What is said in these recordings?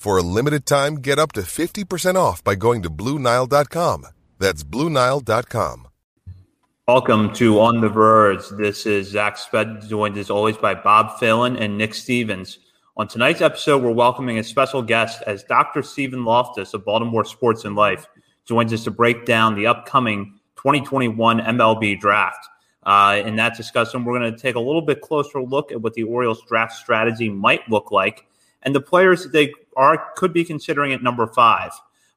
For a limited time, get up to 50% off by going to BlueNile.com. That's BlueNile.com. Welcome to On the Verge. This is Zach Sped, joined as always by Bob Phelan and Nick Stevens. On tonight's episode, we're welcoming a special guest as Dr. Stephen Loftus of Baltimore Sports and Life joins us to break down the upcoming 2021 MLB draft. Uh, in that discussion, we're going to take a little bit closer look at what the Orioles draft strategy might look like and the players that they are could be considering at number five.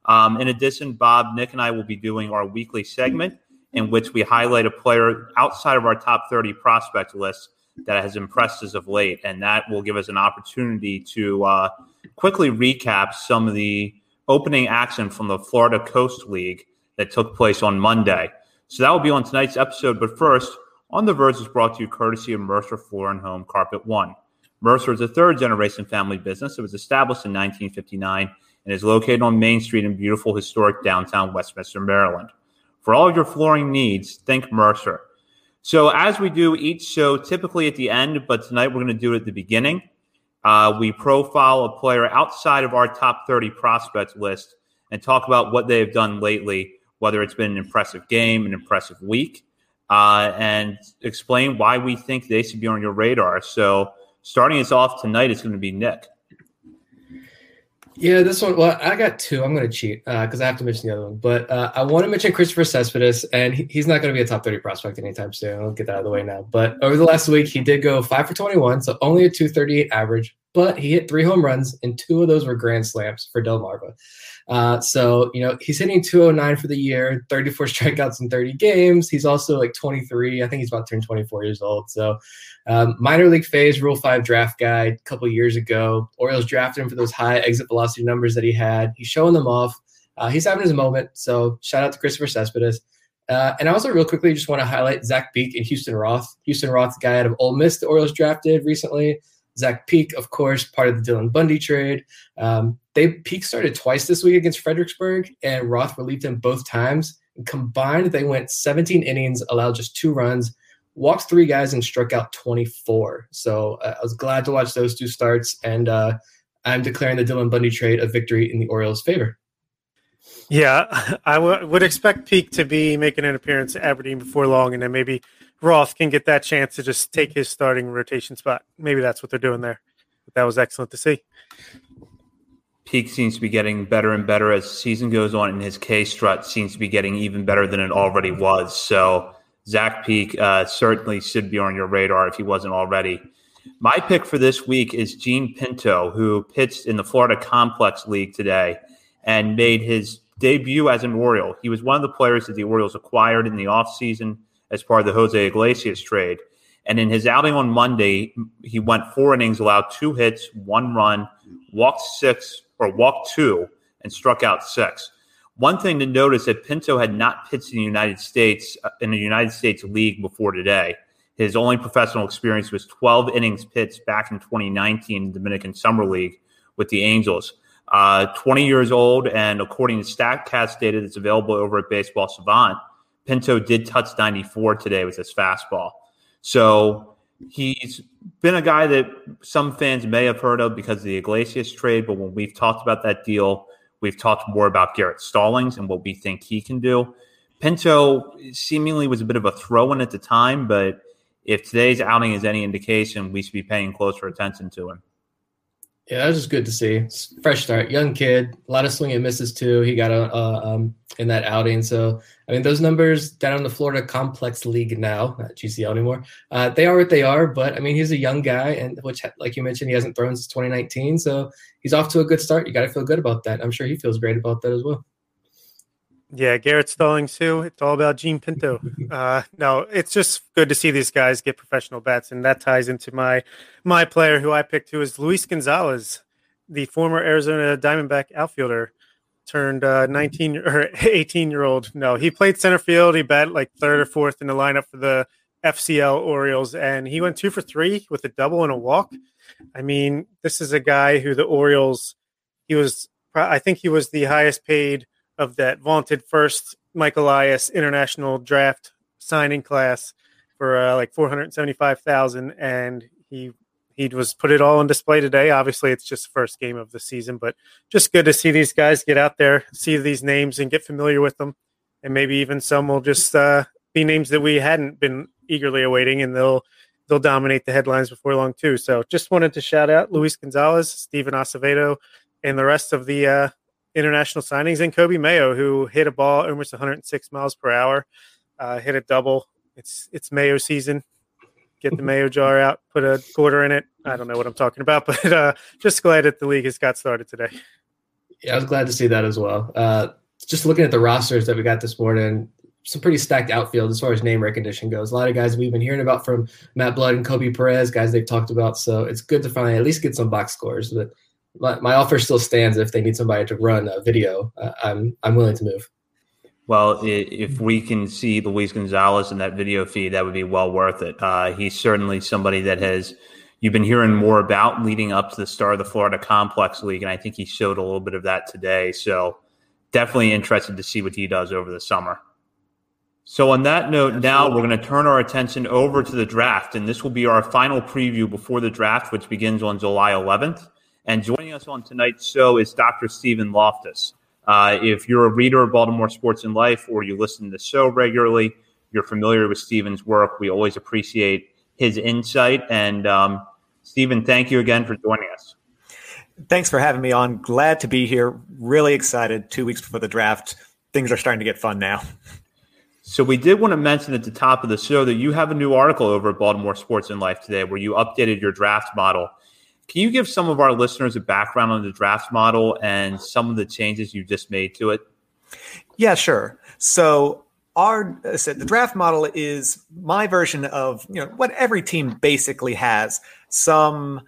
Um, in addition, Bob, Nick, and I will be doing our weekly segment in which we highlight a player outside of our top 30 prospect list that has impressed us of late. And that will give us an opportunity to uh, quickly recap some of the opening action from the Florida Coast League that took place on Monday. So that will be on tonight's episode. But first, On the Verge is brought to you courtesy of Mercer Floor and Home Carpet One. Mercer is a third generation family business. It was established in 1959 and is located on Main Street in beautiful historic downtown Westminster, Maryland. For all of your flooring needs, think Mercer. So, as we do each show, typically at the end, but tonight we're going to do it at the beginning, uh, we profile a player outside of our top 30 prospects list and talk about what they've done lately, whether it's been an impressive game, an impressive week, uh, and explain why we think they should be on your radar. So, starting us off tonight is going to be Nick. Yeah, this one. Well, I got two. I'm going to cheat because uh, I have to mention the other one. But uh, I want to mention Christopher Cespedes, and he, he's not going to be a top 30 prospect anytime soon. I'll get that out of the way now. But over the last week, he did go five for 21, so only a 238 average. But he hit three home runs, and two of those were grand slams for Delmarva. Uh, so, you know, he's hitting 209 for the year, 34 strikeouts in 30 games. He's also like 23. I think he's about turned 24 years old. So, um, minor league phase, Rule 5 draft guy a couple years ago. Orioles drafted him for those high exit velocity numbers that he had. He's showing them off. Uh, he's having his moment. So, shout out to Christopher Cespedes. Uh, and I also, real quickly, just want to highlight Zach Peek and Houston Roth. Houston Roth, guy out of Ole Miss, the Orioles drafted recently. Zach Peek, of course, part of the Dylan Bundy trade. Um, they Peek started twice this week against Fredericksburg, and Roth relieved him both times. And combined, they went 17 innings, allowed just two runs, walked three guys, and struck out 24. So uh, I was glad to watch those two starts, and uh, I'm declaring the Dylan Bundy trade a victory in the Orioles' favor. Yeah, I w- would expect Peek to be making an appearance at Aberdeen before long, and then maybe Roth can get that chance to just take his starting rotation spot. Maybe that's what they're doing there. But that was excellent to see. Peek seems to be getting better and better as the season goes on, and his K strut seems to be getting even better than it already was. So Zach Peek uh, certainly should be on your radar if he wasn't already. My pick for this week is Jean Pinto, who pitched in the Florida Complex League today and made his debut as an Oriole. He was one of the players that the Orioles acquired in the offseason as part of the Jose Iglesias trade. And in his outing on Monday, he went four innings, allowed two hits, one run, walked six or walked two, and struck out six. One thing to notice that Pinto had not pitched in the United States uh, in the United States League before today. His only professional experience was 12 innings pitched back in 2019 the Dominican Summer League with the Angels. Uh, 20 years old, and according to StatCast data that's available over at Baseball Savant, Pinto did touch 94 today with his fastball. So he's been a guy that some fans may have heard of because of the Iglesias trade. But when we've talked about that deal, we've talked more about Garrett Stallings and what we think he can do. Pinto seemingly was a bit of a throw in at the time, but if today's outing is any indication, we should be paying closer attention to him. Yeah, that was just good to see. Fresh start, young kid, a lot of swing and misses too. He got a, um, in that outing. So I mean, those numbers down in the Florida Complex League now, not GCL anymore. Uh, they are what they are. But I mean, he's a young guy, and which, like you mentioned, he hasn't thrown since 2019. So he's off to a good start. You got to feel good about that. I'm sure he feels great about that as well. Yeah, Garrett Stallings too. It's all about Jean Pinto. Uh, no, it's just good to see these guys get professional bats, and that ties into my my player who I picked, who is Luis Gonzalez, the former Arizona Diamondback outfielder, turned uh, 19 or 18 year old. No, he played center field. He bat like third or fourth in the lineup for the FCL Orioles, and he went two for three with a double and a walk. I mean, this is a guy who the Orioles. He was, I think, he was the highest paid of that vaunted first Michael Elias international draft signing class for uh, like 475,000 and he he was put it all on display today. Obviously, it's just the first game of the season, but just good to see these guys get out there, see these names, and get familiar with them. And maybe even some will just uh, be names that we hadn't been eagerly awaiting, and they'll they'll dominate the headlines before long too. So, just wanted to shout out Luis Gonzalez, Stephen Acevedo, and the rest of the uh, international signings, and Coby Mayo, who hit a ball almost 106 miles per hour, uh, hit a double. It's it's Mayo season. Get the Mayo jar out, put a quarter in it. I don't know what I'm talking about, but uh, just glad that the league has got started today. Yeah, I was glad to see that as well. Uh, just looking at the rosters that we got this morning, some pretty stacked outfield as far as name recognition goes. A lot of guys we've been hearing about from Matt Blood and Koby Perez, guys they've talked about. So it's good to finally at least get some box scores. But my, my offer still stands. If they need somebody to run a video, uh, I'm I'm willing to move. Well, if we can see Luis Gonzalez in that video feed, that would be well worth it. Uh, he's certainly somebody that has you've been hearing more about leading up to the start of the Florida Complex League, and I think he showed a little bit of that today. So definitely interested to see what he does over the summer. So on that note, now we're going to turn our attention over to the draft, and this will be our final preview before the draft, which begins on July 11th. And joining us on tonight's show is Dr. Stephen Loftus. Uh, if you're a reader of Baltimore Sports and Life or you listen to the show regularly, you're familiar with Stephen's work. We always appreciate his insight. And um, Stephen, thank you again for joining us. Thanks for having me on. Glad to be here. Really excited. Two weeks before the draft. Things are starting to get fun now. So we did want to mention at the top of the show that you have a new article over at Baltimore Sports and Life today where you updated your draft model. Can you give some of our listeners a background on the draft model and some of the changes you just made to it? Yeah, sure. So our said the draft model is my version of you know what every team basically has some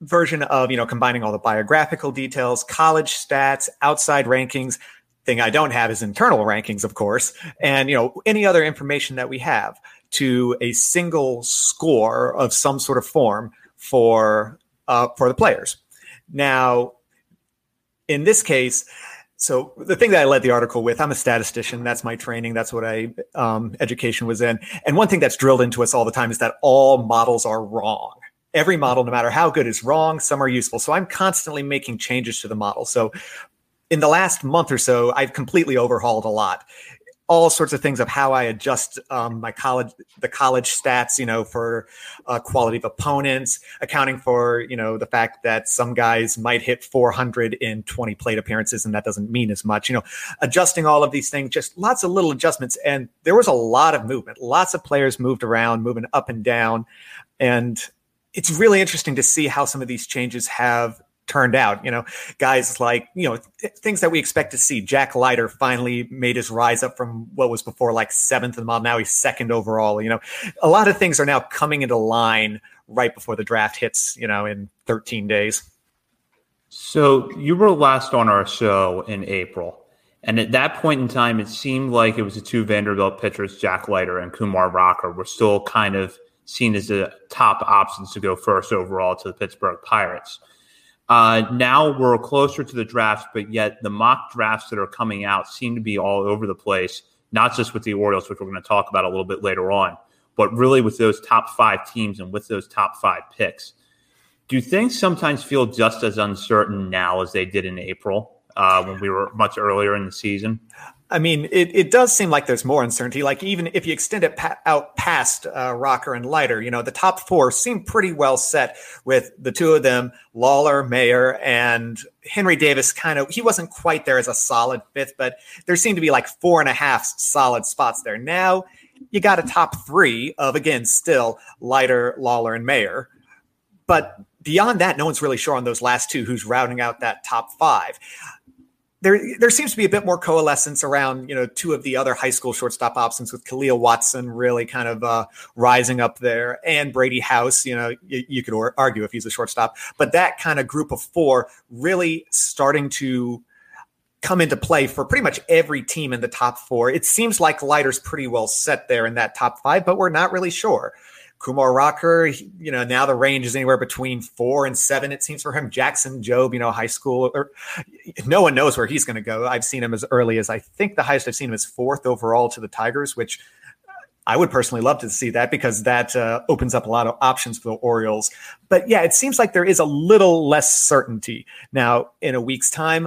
version of you know combining all the biographical details college stats outside rankings thing i don't have is internal rankings of course and you know any other information that we have to a single score of some sort of form for uh, for the players. Now, in this case, so the thing that I led the article with, I'm a statistician. That's my training. That's what I um, education was in. And one thing that's drilled into us all the time is that all models are wrong. Every model, no matter how good, is wrong. Some are useful. So I'm constantly making changes to the model. So in the last month or so, I've completely overhauled a lot all sorts of things of how I adjust um, my college, the college stats, you know, for uh, quality of opponents, accounting for, you know, the fact that some guys might hit 400 in 20 plate appearances and that doesn't mean as much, you know, adjusting all of these things, just lots of little adjustments. And there was a lot of movement, lots of players moved around, moving up and down. And it's really interesting to see how some of these changes have turned out. You know, guys like, you know, th- things that we expect to see. Jack Leiter finally made his rise up from what was before like seventh in the model. Now he's second overall. You know, a lot of things are now coming into line right before the draft hits, you know, in 13 days. So you were last on our show in April. And at that point in time, it seemed like it was the two Vanderbilt pitchers, Jack Leiter and Kumar Rocker, were still kind of seen as the top options to go first overall to the Pittsburgh Pirates. Uh, now we're closer to the draft, but yet the mock drafts that are coming out seem to be all over the place, not just with the Orioles, which we're going to talk about a little bit later on, but really with those top five teams and with those top five picks. Do things sometimes feel just as uncertain now as they did in April uh, when we were much earlier in the season? I mean, it, it does seem like there's more uncertainty. Like even if you extend it pa- out past uh, Rocker and Leiter, you know, the top four seem pretty well set with the two of them, Lawlar, Mayer, and Henry Davis. Kind of, he wasn't quite there as a solid fifth, but there seemed to be like four and a half solid spots there. Now you got a top three of again still Leiter, Lawlar, and Mayer, but beyond that, no one's really sure on those last two who's rounding out that top five there there seems to be a bit more coalescence around you know two of the other high school shortstop options with Khalil Watson really kind of uh, rising up there and Brady House you know you, you could argue if he's a shortstop but that kind of group of four really starting to come into play for pretty much every team in the top four. It seems like Leiter's pretty well set there in that top five but we're not really sure Kumar Rocker, you know, now the range is anywhere between four and seven, it seems for him. Jackson Jobe, you know, high school, or no one knows where he's going to go. I've seen him as early as I think the highest I've seen him is fourth overall to the Tigers, which I would personally love to see that because that uh, opens up a lot of options for the Orioles. But yeah, it seems like there is a little less certainty now in a week's time.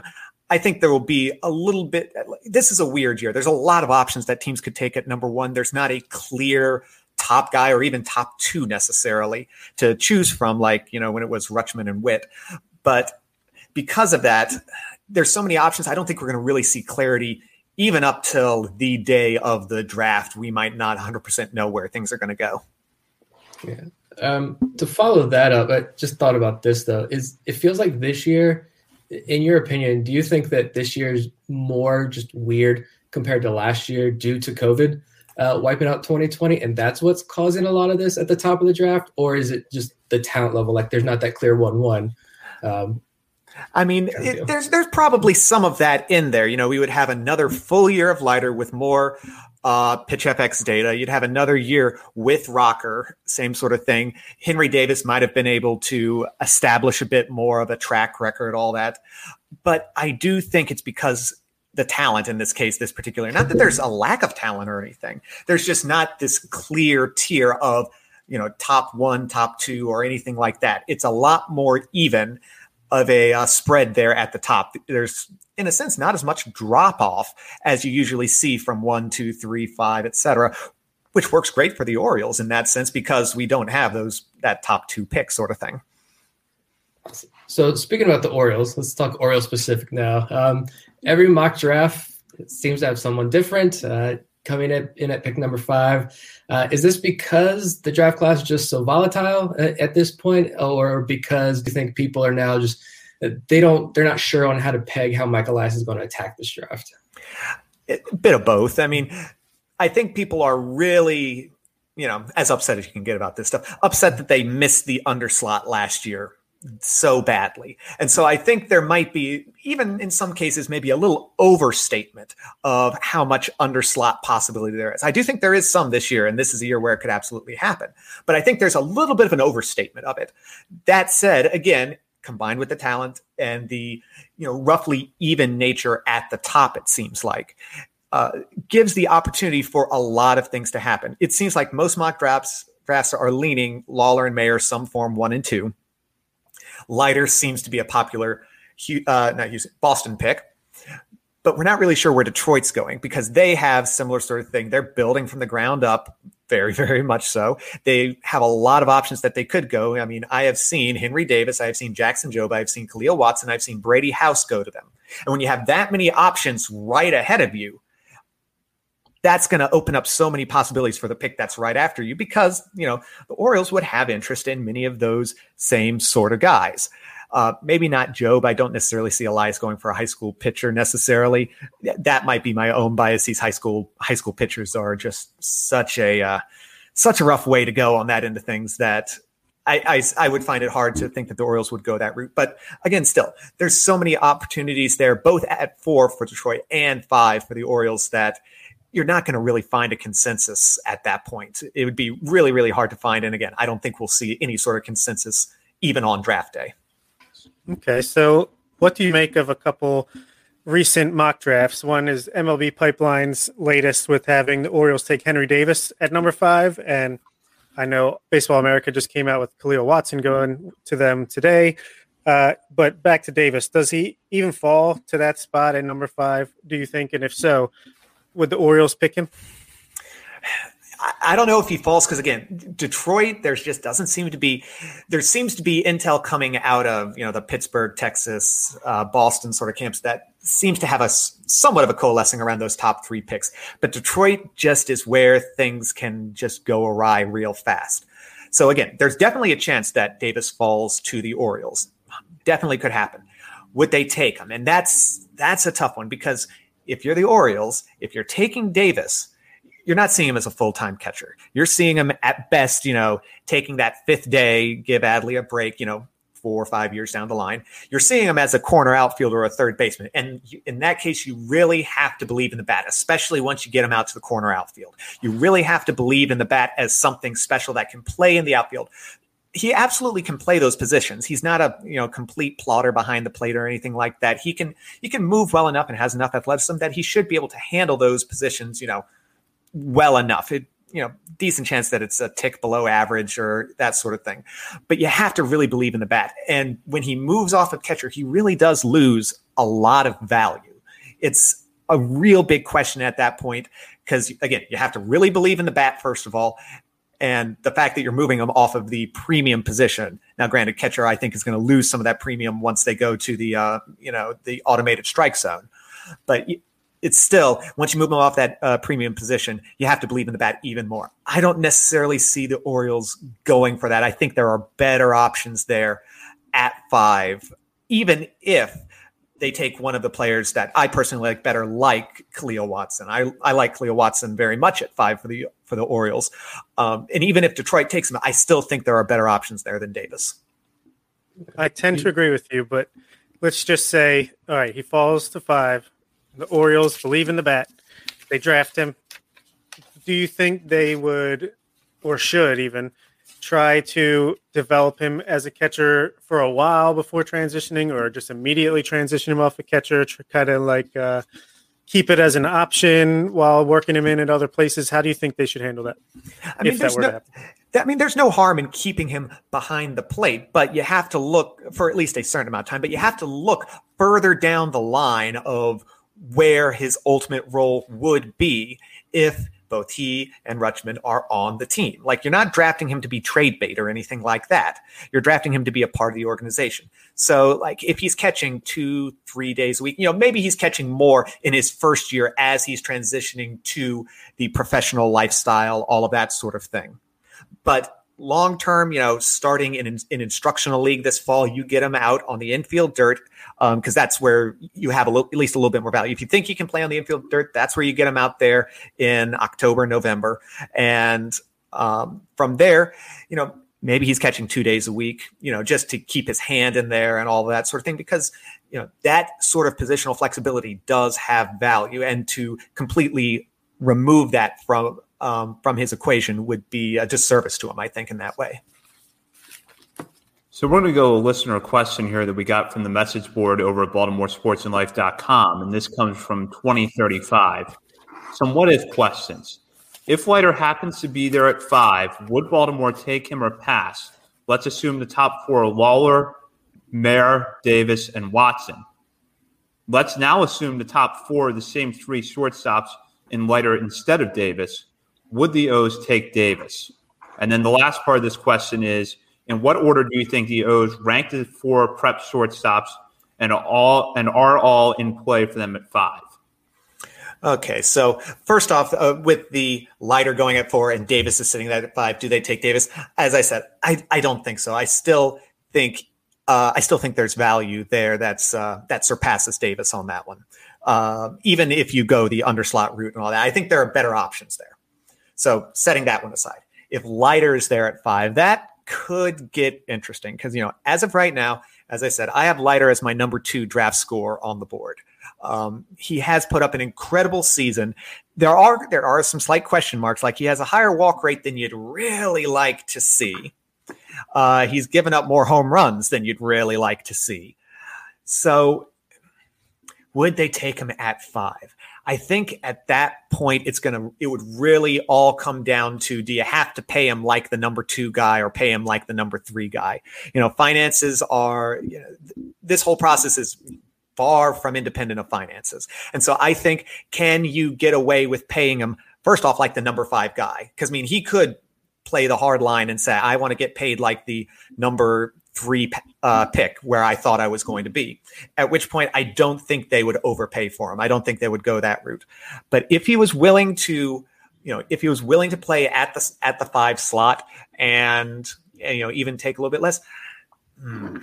I think there will be a little bit. This is a weird year. There's a lot of options that teams could take at number one. There's not a clear top guy or even top two necessarily to choose from, like, you know, when it was Rutschman and Witt. But because of that, there's so many options. I don't think we're going to really see clarity even up till the day of the draft. We might not 100% know where things are going to go. Yeah. Um, to follow that up, I just thought about this though. Is it feels like this year, in your opinion, do you think that this year is more just weird compared to last year due to COVID? Uh, wiping out 2020, and that's what's causing a lot of this at the top of the draft, or is it just the talent level? Like there's not that clear one-one. Um, I mean, it, there's there's probably some of that in there. You know, we would have another full year of Leiter with more uh, pitch FX data. You'd have another year with Rocker, same sort of thing. Henry Davis might have been able to establish a bit more of a track record, all that. But I do think it's because the talent in this case, this particular. Not that there's a lack of talent or anything. There's just not this clear tier of you know top one, top two, or anything like that. It's a lot more even of a uh, spread there at the top. There's in a sense not as much drop off as you usually see from one, two, three, five, etc. Which works great for the Orioles in that sense because we don't have those that top two pick sort of thing. So speaking about the Orioles, let's talk Orioles specific now. Um, every mock draft seems to have someone different uh, coming in, at pick number five. Uh, is this because the draft class is just so volatile at, at this point, or because you think people are now just they don't they're not sure on how to peg how Michael Elias is going to attack this draft? A bit of both. I mean, I think people are really you know, as upset as you can get about this stuff, upset that they missed the underslot last year so badly. And so I think there might be, even in some cases, maybe a little overstatement of how much underslot possibility there is. I do think there is some this year, and this is a year where it could absolutely happen. But I think there's a little bit of an overstatement of it. That said, again, combined with the talent and the you know roughly even nature at the top, it seems like. Uh, gives the opportunity for a lot of things to happen. It seems like most mock drafts drafts are leaning Lawlar and Mayer some form one and two Leiter seems to be a popular, uh, not Houston, Boston pick. But we're not really sure where Detroit's going because they have similar sort of thing. They're building from the ground up, very, very much so. They have a lot of options that they could go. I mean, I have seen Henry Davis, I have seen Jackson Jobe, I've seen Khalil Watson, I've seen Brady House go to them. And when you have that many options right ahead of you, that's going to open up so many possibilities for the pick that's right after you because, you know, the Orioles would have interest in many of those same sort of guys. Uh, maybe not Jobe. I don't necessarily see Elias going for a high school pitcher necessarily. That might be my own bias. These high school high school pitchers are just such a uh, such a rough way to go on that end of things that I, I, I, would find it hard to think that the Orioles would go that route. But again, still, there's so many opportunities there, both at four for Detroit and five for the Orioles, that you're not going to really find a consensus at that point. It would be really, really hard to find. And again, I don't think we'll see any sort of consensus even on draft day. Okay. So, what do you make of a couple recent mock drafts? One is MLB Pipeline's latest with having the Orioles take Henry Davis at number five. And I know Baseball America just came out with Khalil Watson going to them today. Uh, but back to Davis, does he even fall to that spot at number five? Do you think? And if so, would the Orioles pick him? I don't know if he falls because again, Detroit. There's just doesn't seem to be. There seems to be intel coming out of you know the Pittsburgh, Texas, uh, Boston sort of camps that seems to have a somewhat of a coalescing around those top three picks. But Detroit just is where things can just go awry real fast. So again, there's definitely a chance that Davis falls to the Orioles. Definitely could happen. Would they take him? And that's that's a tough one because if you're the Orioles, if you're taking Davis you're not seeing him as a full time catcher. You're seeing him at best, you know, taking that fifth day, give Adley a break, you know, four or five years down the line. You're seeing him as a corner outfielder or a third baseman. And in that case, you really have to believe in the bat, especially once you get him out to the corner outfield. You really have to believe in the bat as something special that can play in the outfield. He absolutely can play those positions. He's not a you know complete plotter behind the plate or anything like that. He can he can move well enough and has enough athleticism that he should be able to handle those positions. You know, well enough. It, you know, decent chance that it's a tick below average or that sort of thing. But you have to really believe in the bat. And when he moves off of catcher, he really does lose a lot of value. It's a real big question at that point because again, you have to really believe in the bat first of all, and the fact that you're moving them off of the premium position. Now, granted, catcher I think is going to lose some of that premium once they go to the uh, you know the automated strike zone, but it's still once you move them off that uh, premium position, you have to believe in the bat even more. I don't necessarily see the Orioles going for that. I think there are better options there at five, even if they take one of the players that I personally like better, like Cleo Watson. I, I like Cleo Watson very much at five for the for the Orioles. Um, and even if Detroit takes him, I still think there are better options there than Davis. I tend to agree with you, but let's just say, all right, he falls to five the Orioles believe in the bat. They draft him. Do you think they would, or should even, try to develop him as a catcher for a while before transitioning, or just immediately transition him off a catcher, kind of like uh, keep it as an option while working him in at other places? How do you think they should handle that? I mean, if that were no, to happen. I mean, there's no harm in keeping him behind the plate, but you have to look for at least a certain amount of time. But you have to look further down the line of where his ultimate role would be if both he and Rutschman are on the team. Like you're not drafting him to be trade bait or anything like that. You're drafting him to be a part of the organization. So like if he's catching two, three days a week, you know, maybe he's catching more in his first year as he's transitioning to the professional lifestyle, all of that sort of thing. But long term, you know, starting in an instructional league this fall, you get him out on the infield dirt because um, that's where you have a little, at least a little bit more value. If you think he can play on the infield dirt, that's where you get him out there in October, November, and um, from there, you know, maybe he's catching two days a week, you know, just to keep his hand in there and all that sort of thing because you know that sort of positional flexibility does have value, and to completely remove that from um, from his equation would be a disservice to him, I think, in that way. So we're going to go a listener question here that we got from the message board over at BaltimoreSportsAndLife.com, and this comes from 2035. Some what if questions. If Leiter happens to be there at five, would Baltimore take him or pass? Let's assume the top four are Lawlar, Mayer, Davis, and Watson. Let's now assume the top four are the same three shortstops in Leiter instead of Davis would the O's take Davis? And then the last part of this question is in what order do you think the O's rank the four prep shortstops and all and are all in play for them at five? Okay, so first off, uh, with the Leiter going at four and Davis is sitting at five, do they take Davis? As I said, I, I don't think so. I still think uh, I still think there's value there that's uh, that surpasses Davis on that one. Uh, even if you go the underslot route and all that, I think there are better options there. So setting that one aside, if Leiter is there at five, that could get interesting because you know as of right now, as I said, I have Leiter as my number two draft score on the board. Um, he has put up an incredible season. There are there are some slight question marks, like he has a higher walk rate than you'd really like to see. Uh, he's given up more home runs than you'd really like to see. So, would they take him at five? I think at that point, it's to, it would really all come down to do you have to pay him like the number two guy or pay him like the number three guy? You know, finances are, you know, this whole process is far from independent of finances. And so I think, can you get away with paying him first off like the number five guy? Because I mean, he could play the hard line and say, I want to get paid like the number three uh, pick where I thought I was going to be. At which point, I don't think they would overpay for him. I don't think they would go that route. But if he was willing to, you know, if he was willing to play at the at the five slot and, and you know even take a little bit less. Hmm,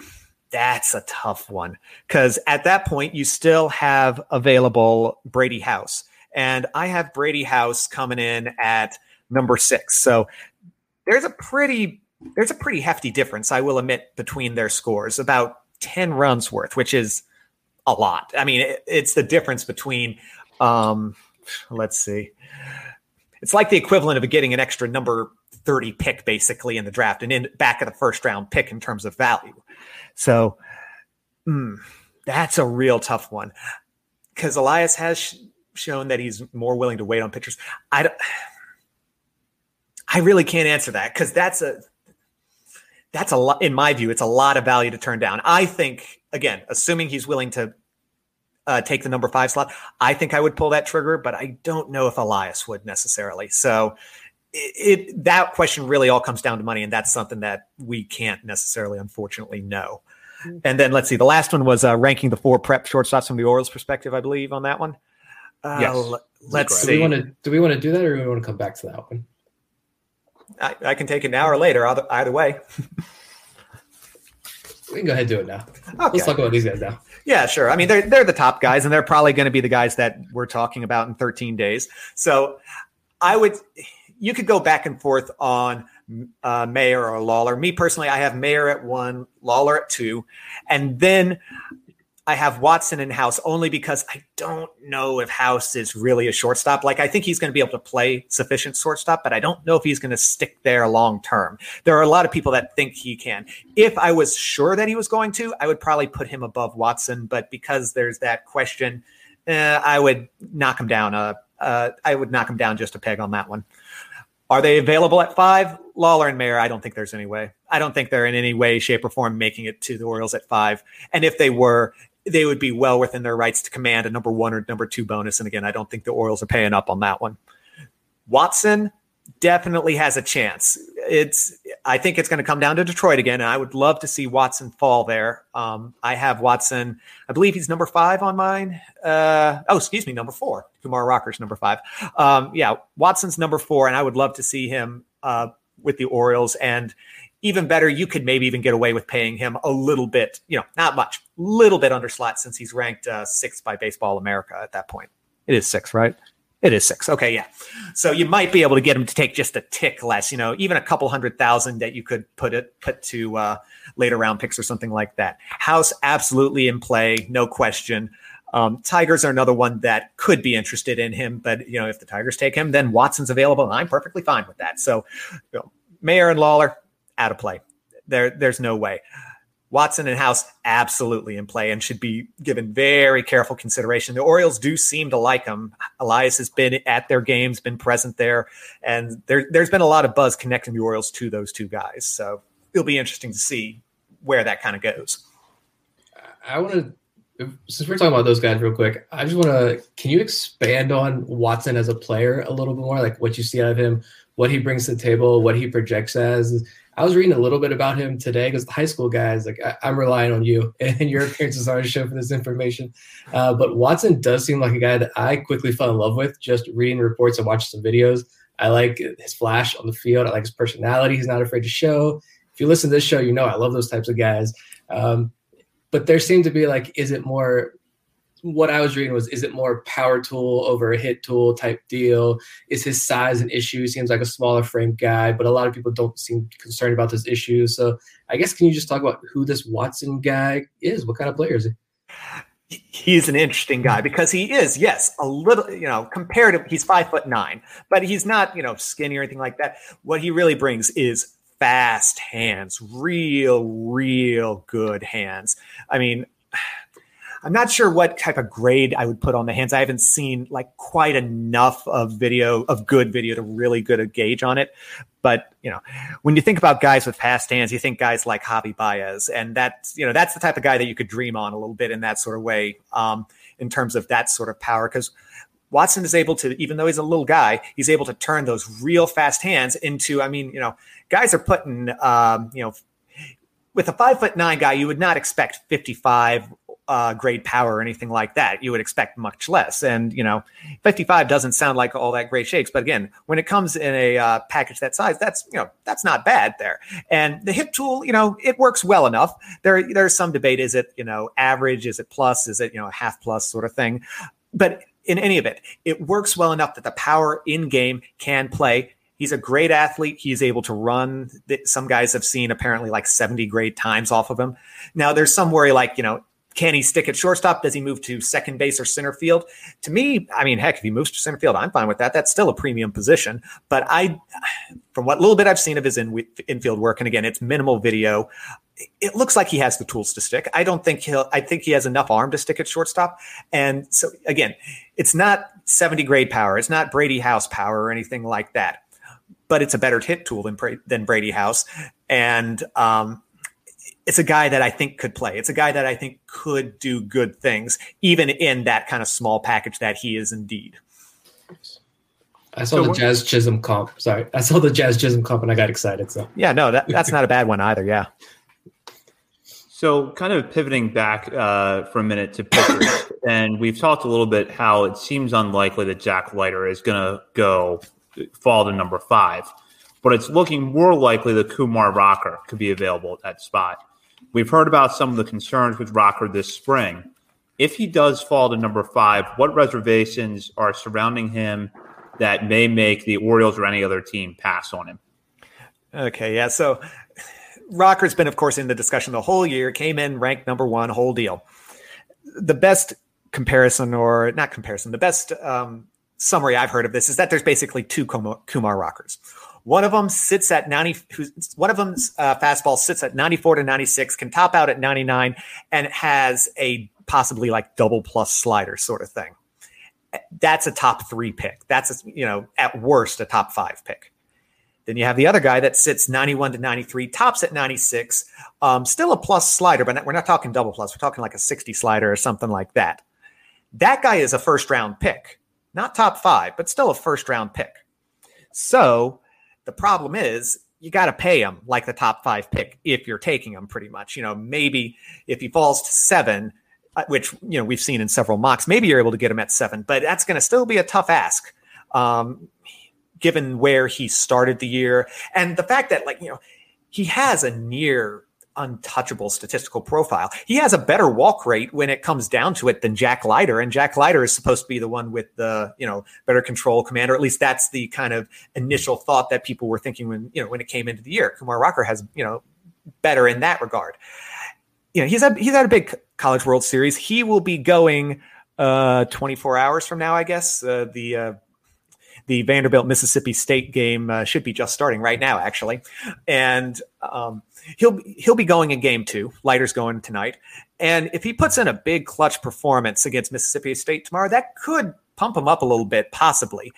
that's a tough one because at that point you still have available Brady House, and I have Brady House coming in at number six. So there's a pretty there's a pretty hefty difference, I will admit, between their scores, about 10 runs worth, which is a lot. I mean, it, it's the difference between, um, let's see, it's like the equivalent of getting an extra number 30 pick basically in the draft and in back of the first round pick in terms of value. So mm, that's a real tough one because Elias has sh- shown that he's more willing to wait on pitchers. I don't, I really can't answer that because that's a that's a lot in my view it's a lot of value to turn down. I think again assuming he's willing to uh, take the number five slot i think i would pull that trigger but i don't know if elias would necessarily. So it, it that question really all comes down to money and that's something that we can't necessarily unfortunately know. Mm-hmm. and then let's see the last one was uh, ranking the four prep shortstops from the orioles perspective i believe on that one. Uh, yes. let's do see we want to do we want to do that or do we want to come back to that one I, I, can take it now or later, either, either way. we can go ahead and do it now. Okay. Let's talk about these guys now. Yeah, sure. I mean, they're they're the top guys, and they're probably going to be the guys that we're talking about in 13 days. So, I would, you could go back and forth on uh, Mayer or Lawlar. Me personally, I have Mayer at one, Lawlar at two, and then I have Watson in House only because I don't know if House is really a shortstop. Like I think he's going to be able to play sufficient shortstop, but I don't know if he's going to stick there long term. There are a lot of people that think he can. If I was sure that he was going to, I would probably put him above Watson. But because there's that question, uh, I would knock him down. Uh, uh, I would knock him down just a peg on that one. Are they available at five? Lawlar and Mayer, I don't think there's any way. I don't think they're in any way, shape, or form making it to the Orioles at five. And if they were, they would be well within their rights to command a number one or number two bonus. And again, I don't think the Orioles are paying up on that one. Watson definitely has a chance. It's I think it's going to come down to Detroit again, and I would love to see Watson fall there. Um, I have Watson. I believe he's number five on mine. Uh, oh, excuse me, number four. Kumar Rocker's number five. Um, yeah, Watson's number four, and I would love to see him uh, with the Orioles. And even better, you could maybe even get away with paying him a little bit, you know, not much, little bit under slot since he's ranked uh, sixth by Baseball America at that point. It is six, right? It is six. Okay, yeah. So you might be able to get him to take just a tick less, you know, even a couple hundred thousand that you could put it put to uh, later round picks or something like that. House absolutely in play, no question. Um, Tigers are another one that could be interested in him, but you know, if the Tigers take him, then Watson's available, and I'm perfectly fine with that. So, you know, Mayer and Lawlar, out of play. There, there's no way. Watson and House absolutely in play and should be given very careful consideration. The Orioles do seem to like him. Elias has been at their games, been present there, and there, has been a lot of buzz connecting the Orioles to those two guys. So it'll be interesting to see where that kind of goes. I want to, since we're talking about those guys real quick, I just want to, can you expand on Watson as a player a little bit more? Like what you see out of him, what he brings to the table, what he projects as? I was reading a little bit about him today because the high school guys, like I, am relying on you and your appearances on the show for this information. Uh, but Watson does seem like a guy that I quickly fell in love with just reading reports and watching some videos. I like his flash on the field. I like his personality. He's not afraid to show. If you listen to this show, you know I love those types of guys. Um, but there seemed to be like, is it more what I was reading was is it more power tool over a hit tool type deal? Is his size an issue? He seems like a smaller frame guy, but a lot of people don't seem concerned about this issue. So I guess can you just talk about who this Watson guy is? What kind of player is he? He's an interesting guy because he is, yes, a little, you know, compared to he's five foot nine, but he's not, you know, skinny or anything like that. What he really brings is fast hands, real, real good hands. I mean, I'm not sure what type of grade I would put on the hands. I haven't seen like quite enough of video of good video to really good a gauge on it. But you know, when you think about guys with fast hands, you think guys like Javi Baez, and that's you know that's the type of guy that you could dream on a little bit in that sort of way, um, in terms of that sort of power. Because Watson is able to, even though he's a little guy, he's able to turn those real fast hands into. I mean, you know, guys are putting, um, you know, with a five foot nine guy, you would not expect 55 uh, grade power or anything like that. You would expect much less. And, you know, 55 doesn't sound like all that great shakes. But again, when it comes in a uh, package that size, that's, you know, that's not bad there. And the hip tool, you know, it works well enough. There, there's some debate. Is it, you know, average? Is it plus? Is it, you know, half plus sort of thing? But in any of it, it works well enough that the power in game can play. He's a great athlete. He's able to run. Some guys have seen apparently like 70 grade times off of him. Now, there's some worry like, you know, can he stick at shortstop? Does he move to second base or center field? To me, I mean, heck, if he moves to center field, I'm fine with that. That's still a premium position. But I, from what little bit I've seen of his in, infield work, and again, it's minimal video, it looks like he has the tools to stick. I don't think he'll, I think he has enough arm to stick at shortstop. And so, again, it's not 70 grade power. It's not Brady House power or anything like that. But it's a better hit tool than, than Brady House. And, um, it's a guy that I think could play. It's a guy that I think could do good things, even in that kind of small package that he is indeed. I saw so the Jazz Chisholm comp. Sorry, I saw the Jazz Chisholm comp and I got excited. So yeah, no, that, that's not a bad one either. Yeah. So, kind of pivoting back uh, for a minute to pitchers, and we've talked a little bit how it seems unlikely that Jack Leiter is going to go fall to number five, but it's looking more likely that Kumar Rocker could be available at that spot. We've heard about some of the concerns with Rocker this spring. If he does fall to number five, what reservations are surrounding him that may make the Orioles or any other team pass on him? Okay, yeah. So Rocker's been, of course, in the discussion the whole year, came in ranked number one, whole deal. The best comparison, or not comparison, the best um, summary I've heard of this is that there's basically two Kumar Rockers. One of them sits at 90, one of them's uh, fastball sits at 94 to 96, can top out at 99, and has a possibly like double plus slider sort of thing. That's a top three pick. That's, a, you know, at worst, a top five pick. Then you have the other guy that sits 91 to 93, tops at 96, um, still a plus slider, but we're not talking double plus. We're talking like a 60 slider or something like that. That guy is a first round pick, not top five, but still a first round pick. So the problem is you got to pay him like the top five pick if you're taking him pretty much. You know, maybe if he falls to seven, uh, which, you know, we've seen in several mocks, maybe you're able to get him at seven, but that's going to still be a tough ask. Um, given where he started the year and the fact that like, you know, he has a near untouchable statistical profile. He has a better walk rate when it comes down to it than Jack Leiter, and Jack Leiter is supposed to be the one with the you know better control command, or at least that's the kind of initial thought that people were thinking when you know when it came into the year. Kumar Rocker has you know better in that regard. You know he's had he's had a big College World Series. He will be going uh 24 hours from now, I guess. Uh, the uh, the Vanderbilt Mississippi State game uh, should be just starting right now, actually, and um, he'll he'll be going in game two. Leiter's going tonight, and if he puts in a big clutch performance against Mississippi State tomorrow, that could pump him up a little bit, possibly.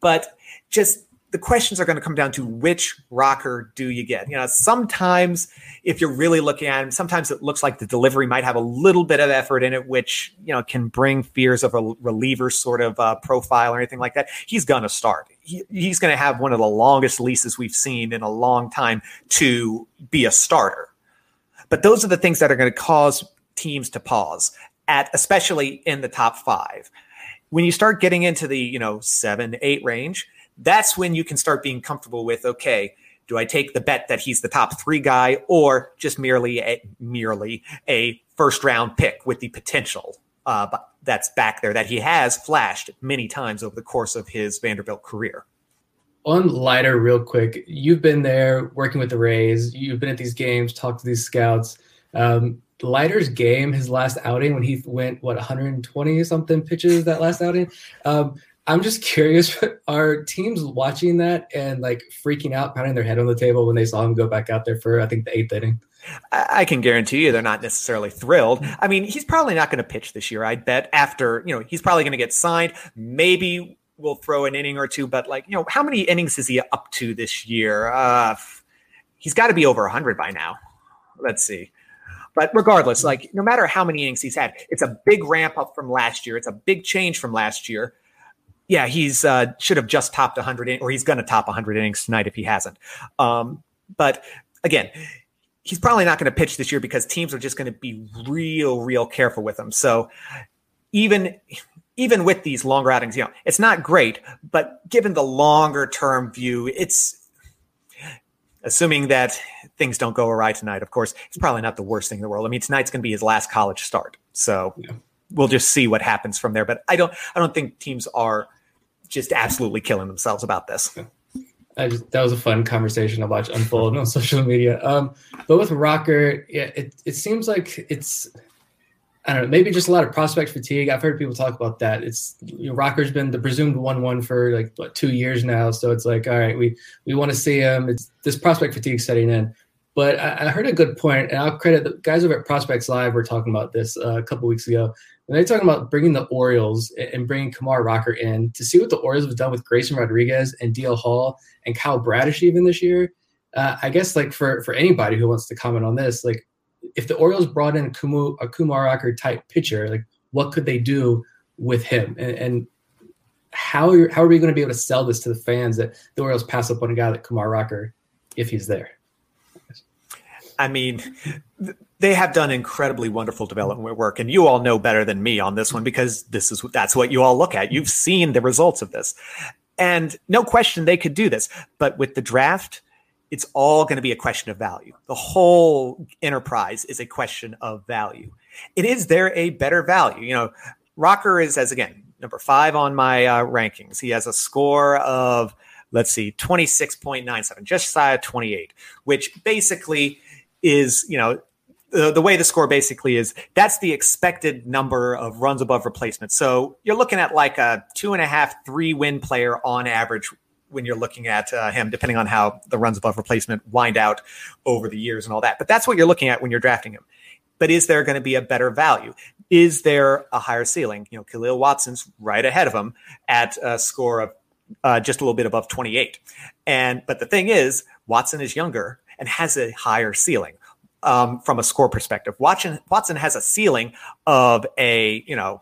But just the questions are going to come down to which rocker do you get. You know, sometimes if you're really looking at him, sometimes it looks like the delivery might have a little bit of effort in it, which you know can bring fears of a reliever sort of uh, profile or anything like that. He's going to start. He, he's going to have one of the longest leases we've seen in a long time to be a starter. But those are the things that are going to cause teams to pause at, especially in the top five. When you start getting into the you know seven, eight range that's when you can start being comfortable with okay do i take the bet that he's the top three guy or just merely a merely a first round pick with the potential uh, that's back there that he has flashed many times over the course of his vanderbilt career. On Leiter real quick. You've been there working with the rays. You've been at these games talked to these scouts. Um, Leiter's game, his last outing when he went what 120 something pitches that last outing. Um, I'm just curious, are teams watching that and like freaking out, pounding their head on the table when they saw him go back out there for I think the eighth inning? I can guarantee you they're not necessarily thrilled. I mean, he's probably not going to pitch this year. I bet after you know he's probably going to get signed. Maybe we'll throw an inning or two, but like you know, how many innings is he up to this year? Uh, he's got to be over 100 by now. Let's see. But regardless, like no matter how many innings he's had, it's a big ramp up from last year. It's a big change from last year. Yeah, he's uh, should have just topped 100, in, or he's going to top 100 innings tonight if he hasn't. Um, but again, he's probably not going to pitch this year because teams are just going to be real, real careful with him. So even even with these longer outings, you know, it's not great, but given the longer term view, it's assuming that things don't go awry tonight, of course, it's probably not the worst thing in the world. I mean, tonight's going to be his last college start, so yeah. we'll just see what happens from there. But I don't, I don't think teams are just absolutely killing themselves about this. Just, that was a fun conversation to watch unfold on social media. Um, but with Rocker, yeah, it, it seems like it's I don't know, maybe just a lot of prospect fatigue. I've heard people talk about that. It's you know, Rocker's been the presumed one one for like what, two years now, so it's like all right, we we want to see him. It's this prospect fatigue setting in. But I, I, heard a good point, and I'll credit the guys over at Prospects Live. Were talking about this uh, a couple weeks ago. And they're talking about bringing the Orioles and bringing Kumar Rocker in to see what the Orioles have done with Grayson Rodriguez and DL Hall and Kyle Bradish even this year. Uh, I guess like for for anybody who wants to comment on this, like if the Orioles brought in a, Kumu, a Kumar Rocker type pitcher, like what could they do with him? And, and how are, how are we going to be able to sell this to the fans that the Orioles pass up on a guy like Kumar Rocker if he's there? I mean, they have done incredibly wonderful development work, and you all know better than me on this one because this is that's what you all look at. You've seen the results of this, and no question they could do this. But with the draft, it's all going to be a question of value. The whole enterprise is a question of value. It is there a better value? You know, Rocker is as again number five on my uh, rankings. He has a score of let's see, twenty six point nine seven, just shy of twenty eight, which basically is you know the, the way the score basically is that's the expected number of runs above replacement. So you're looking at like a two and a half, three win player on average when you're looking at uh, him, depending on how the runs above replacement wind out over the years and all that. But that's what you're looking at when you're drafting him. But is there going to be a better value? Is there a higher ceiling? You know, Khalil Watson's right ahead of him at a score of uh, just a little bit above 28. And but the thing is, Watson is younger and has a higher ceiling um, from a score perspective. Watson Watson has a ceiling of a you know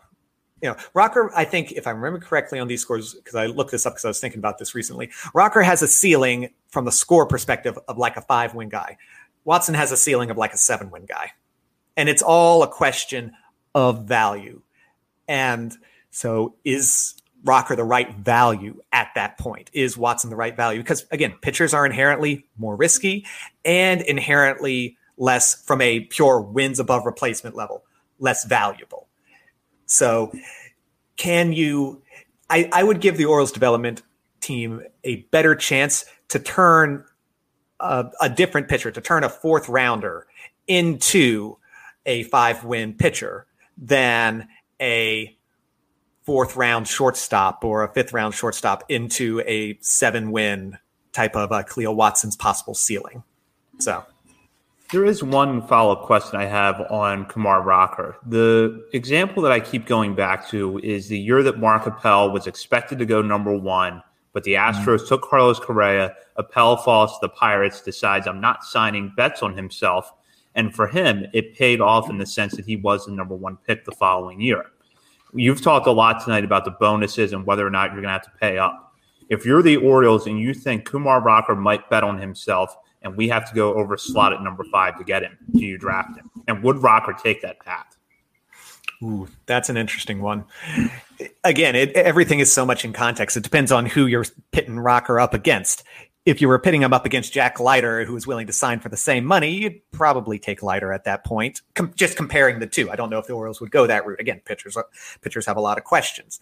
you know, Rocker, I think if I remember correctly on these scores, because I looked this up because I was thinking about this recently, Rocker has a ceiling from the score perspective of like a five win guy. Watson has a ceiling of like a seven win guy. And it's all a question of value. And so is Rocker the right value at that point? Is Watson the right value? Because again, pitchers are inherently more risky and inherently less from a pure wins above replacement level, less valuable. So, can you? I, I would give the Orioles development team a better chance to turn a, a different pitcher, to turn a fourth rounder into a five win pitcher than a fourth round shortstop or a fifth round shortstop into a seven win type of uh, Khalil Watson's possible ceiling. So there is one follow up question I have on Kumar Rocker. The example that I keep going back to is the year that Mark Appel was expected to go number one, but the Astros mm-hmm. took Carlos Correa. Appel falls to the Pirates, decides I'm not signing bets on himself. And for him, it paid off in the sense that he was the number one pick the following year. You've talked a lot tonight about the bonuses and whether or not you're going to have to pay up. If you're the Orioles and you think Kumar Rocker might bet on himself, and we have to go over slot at number five to get him. Do you draft him? And would Rocker take that path? Ooh, that's an interesting one. Again, it, everything is so much in context. It depends on who you're pitting Rocker up against. If you were pitting him up against Jack Leiter, who was willing to sign for the same money, you'd probably take Leiter at that point. Com- just comparing the two, I don't know if the Orioles would go that route. Again, pitchers pitchers have a lot of questions,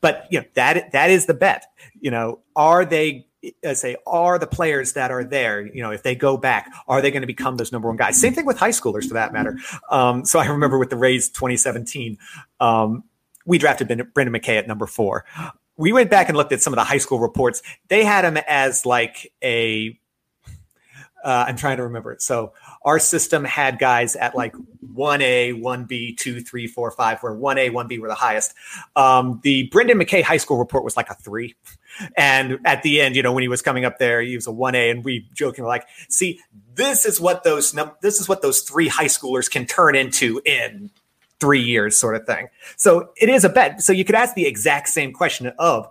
but you know that that is the bet. You know, are they uh, say are the players that are there you know if they go back are they going to become those number one guys same thing with high schoolers for that matter um, so i remember with the rays 2017 um, we drafted brendan mckay at number four we went back and looked at some of the high school reports they had him as like a Uh, I'm trying to remember it. So our system had guys at like 1A, 1B, 2, 3, 4, 5, where 1A, 1B were the highest. Um, the Brendan McKay high school report was like a three. And at the end, you know, when he was coming up there, he was a 1A, and we joking like, see, this is what those this is what those three high schoolers can turn into in three years, sort of thing. So it is a bet. So you could ask the exact same question of,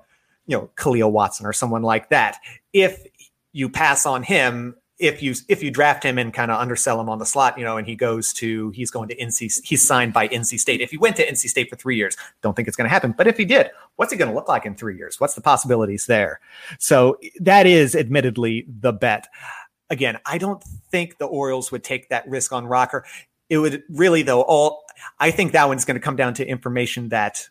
you know, Khalil Watson or someone like that. If you pass on him, if you if you draft him and kind of undersell him on the slot, you know, and he goes to he's going to NC, he's signed by NC State. If he went to NC State for three years, don't think it's going to happen. But if he did, what's he going to look like in three years? What's the possibilities there? So that is admittedly the bet. Again, I don't think the Orioles would take that risk on Rocker. It would really though all I think that one's going to come down to information that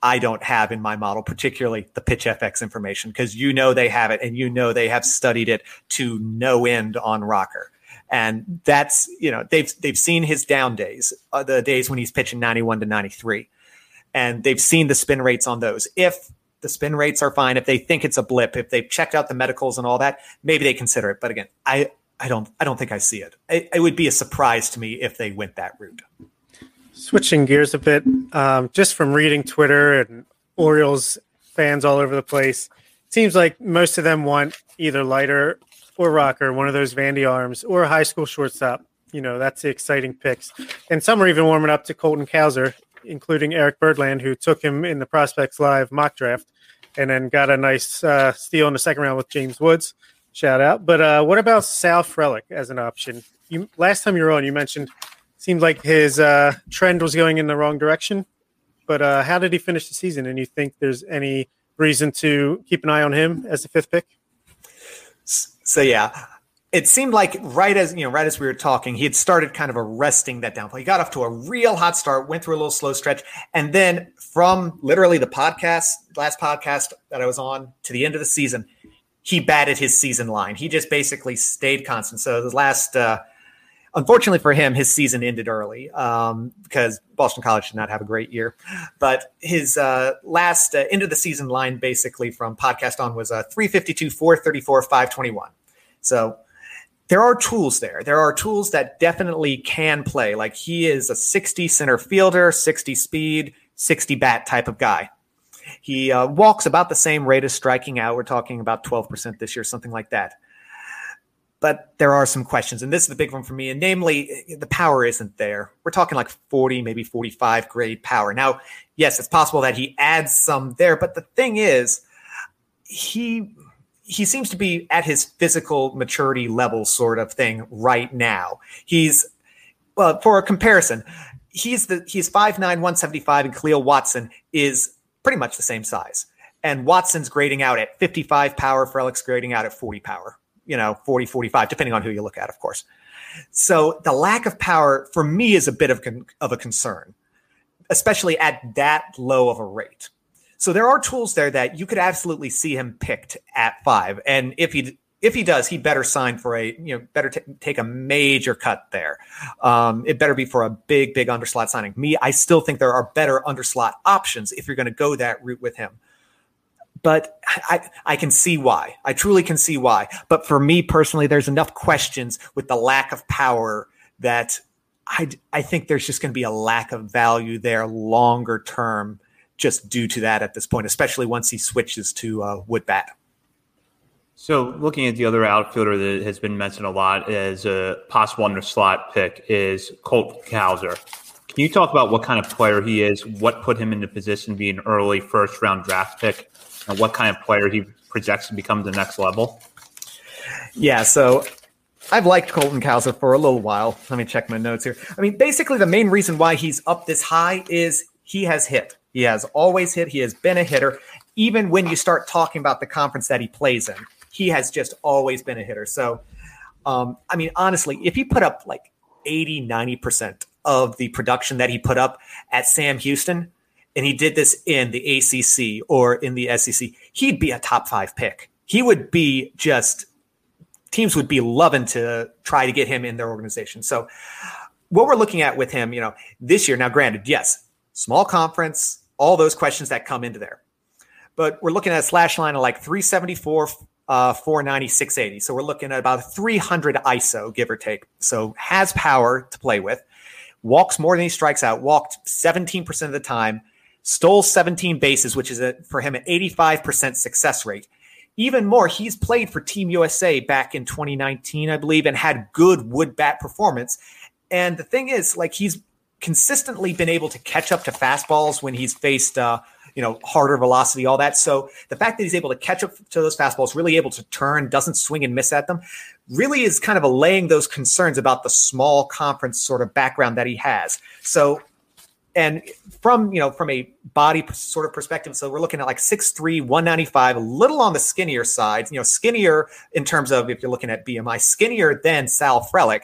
I don't have in my model, particularly the pitch FX information, because you know they have it and you know they have studied it to no end on Rocker. And that's, you know, they've they've seen his down days, uh, the days when he's pitching 91 to 93. And they've seen the spin rates on those. If the spin rates are fine, if they think it's a blip, if they've checked out the medicals and all that, maybe they consider it. But again, I I don't I don't think I see it. It, it would be a surprise to me if they went that route. Switching gears a bit, um, just from reading Twitter and Orioles fans all over the place, seems like most of them want either Leiter or Rocker, one of those Vandy arms, or a high school shortstop. You know, that's the exciting picks. And some are even warming up to Colton Cowser, including Eric Birdland, who took him in the Prospects Live mock draft and then got a nice uh, steal in the second round with James Woods. Shout out. But uh, what about Sal Frelick as an option? You last time you were on, you mentioned seemed like his uh, trend was going in the wrong direction. But uh, how did he finish the season? And you think there's any reason to keep an eye on him as the fifth pick? So yeah, it seemed like right as you know, right as we were talking, he had started kind of arresting that downfall. He got off to a real hot start, went through a little slow stretch, and then from literally the podcast, last podcast that I was on to the end of the season, he batted his season line. He just basically stayed constant. So the last uh, Unfortunately for him, his season ended early um, because Boston College did not have a great year. But his uh, last uh, end of the season line, basically from podcast on, was a uh, 352, 434, 521. So there are tools there. There are tools that definitely can play. Like he is a 60 center fielder, 60 speed, 60 bat type of guy. He uh, walks about the same rate as striking out. We're talking about 12% this year, something like that but there are some questions. And this is the big one for me. And namely, the power isn't there. We're talking like 40, maybe 45 grade power. Now, yes, it's possible that he adds some there, but the thing is, he he seems to be at his physical maturity level sort of thing right now. He's well, for a comparison, he's the he's 5'9, 175, and Khalil Watson is pretty much the same size. And Watson's grading out at 55 power, Frelick's grading out at 40 power you know, 40, 45, depending on who you look at, of course. So the lack of power for me is a bit of, con- of a concern, especially at that low of a rate. So there are tools there that you could absolutely see him picked at five. And if he if he does, he better sign for a you know better t- take a major cut there. Um, it better be for a big big underslot signing. Me, I still think there are better underslot options if you're going to go that route with him but I, I can see why. I truly can see why. But for me personally, there's enough questions with the lack of power that I, I think there's just going to be a lack of value there longer term just due to that at this point, especially once he switches to uh, wood bat. So, looking at the other outfielder that has been mentioned a lot as a possible under slot pick is Colt Cowser. Can you talk about what kind of player he is? What put him in the position to be an early first round draft pick? and what kind of player he projects to become the next level? Yeah, so I've liked Colton Cowser for a little while. Let me check my notes here. I mean, basically, the main reason why he's up this high is he has hit. He has always hit. He has been a hitter. Even when you start talking about the conference that he plays in, he has just always been a hitter. So, um, I mean, honestly, if he put up like 80, 90% of the production that he put up at Sam Houston, and he did this in the ACC or in the SEC, he'd be a top five pick. He would be just teams would be loving to try to get him in their organization. So what we're looking at with him, you know, this year, now granted, yes, small conference, all those questions that come into there. But we're looking at a slash line of like 374, uh, 490, 680. So we're looking at about 300 ISO, give or take. So has power to play with. Walks more than he strikes out. Walked 17% of the time. Stole 17 bases, which is a, for him an 85% success rate. Even more, he's played for Team USA back in 2019, I believe, and had good wood bat performance. And the thing is, like he's consistently been able to catch up to fastballs when he's faced uh, you know, harder velocity, all that. So the fact that he's able to catch up to those fastballs, really able to turn, doesn't swing and miss at them, really is kind of allaying those concerns about the small conference sort of background that he has. So and from you know from a body sort of perspective so we're looking at like 6'3 195 a little on the skinnier side you know skinnier in terms of if you're looking at bmi skinnier than sal frelick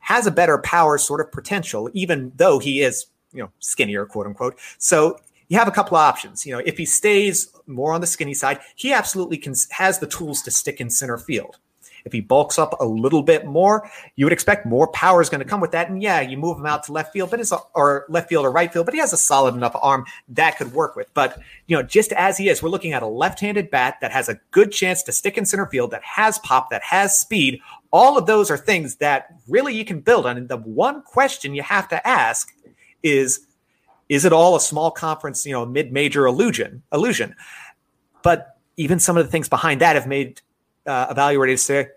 has a better power sort of potential even though he is you know skinnier quote unquote so you have a couple of options. You know, if he stays more on the skinny side, he absolutely can has the tools to stick in center field. If he bulks up a little bit more, you would expect more power is going to come with that. And yeah, you move him out to left field, but it's a, or left field or right field, but he has a solid enough arm that could work with. But you know, just as he is, we're looking at a left-handed bat that has a good chance to stick in center field, that has pop, that has speed. All of those are things that really you can build on. And the one question you have to ask is is it all a small conference, you know, mid-major illusion? Illusion, but even some of the things behind that have made uh, evaluators say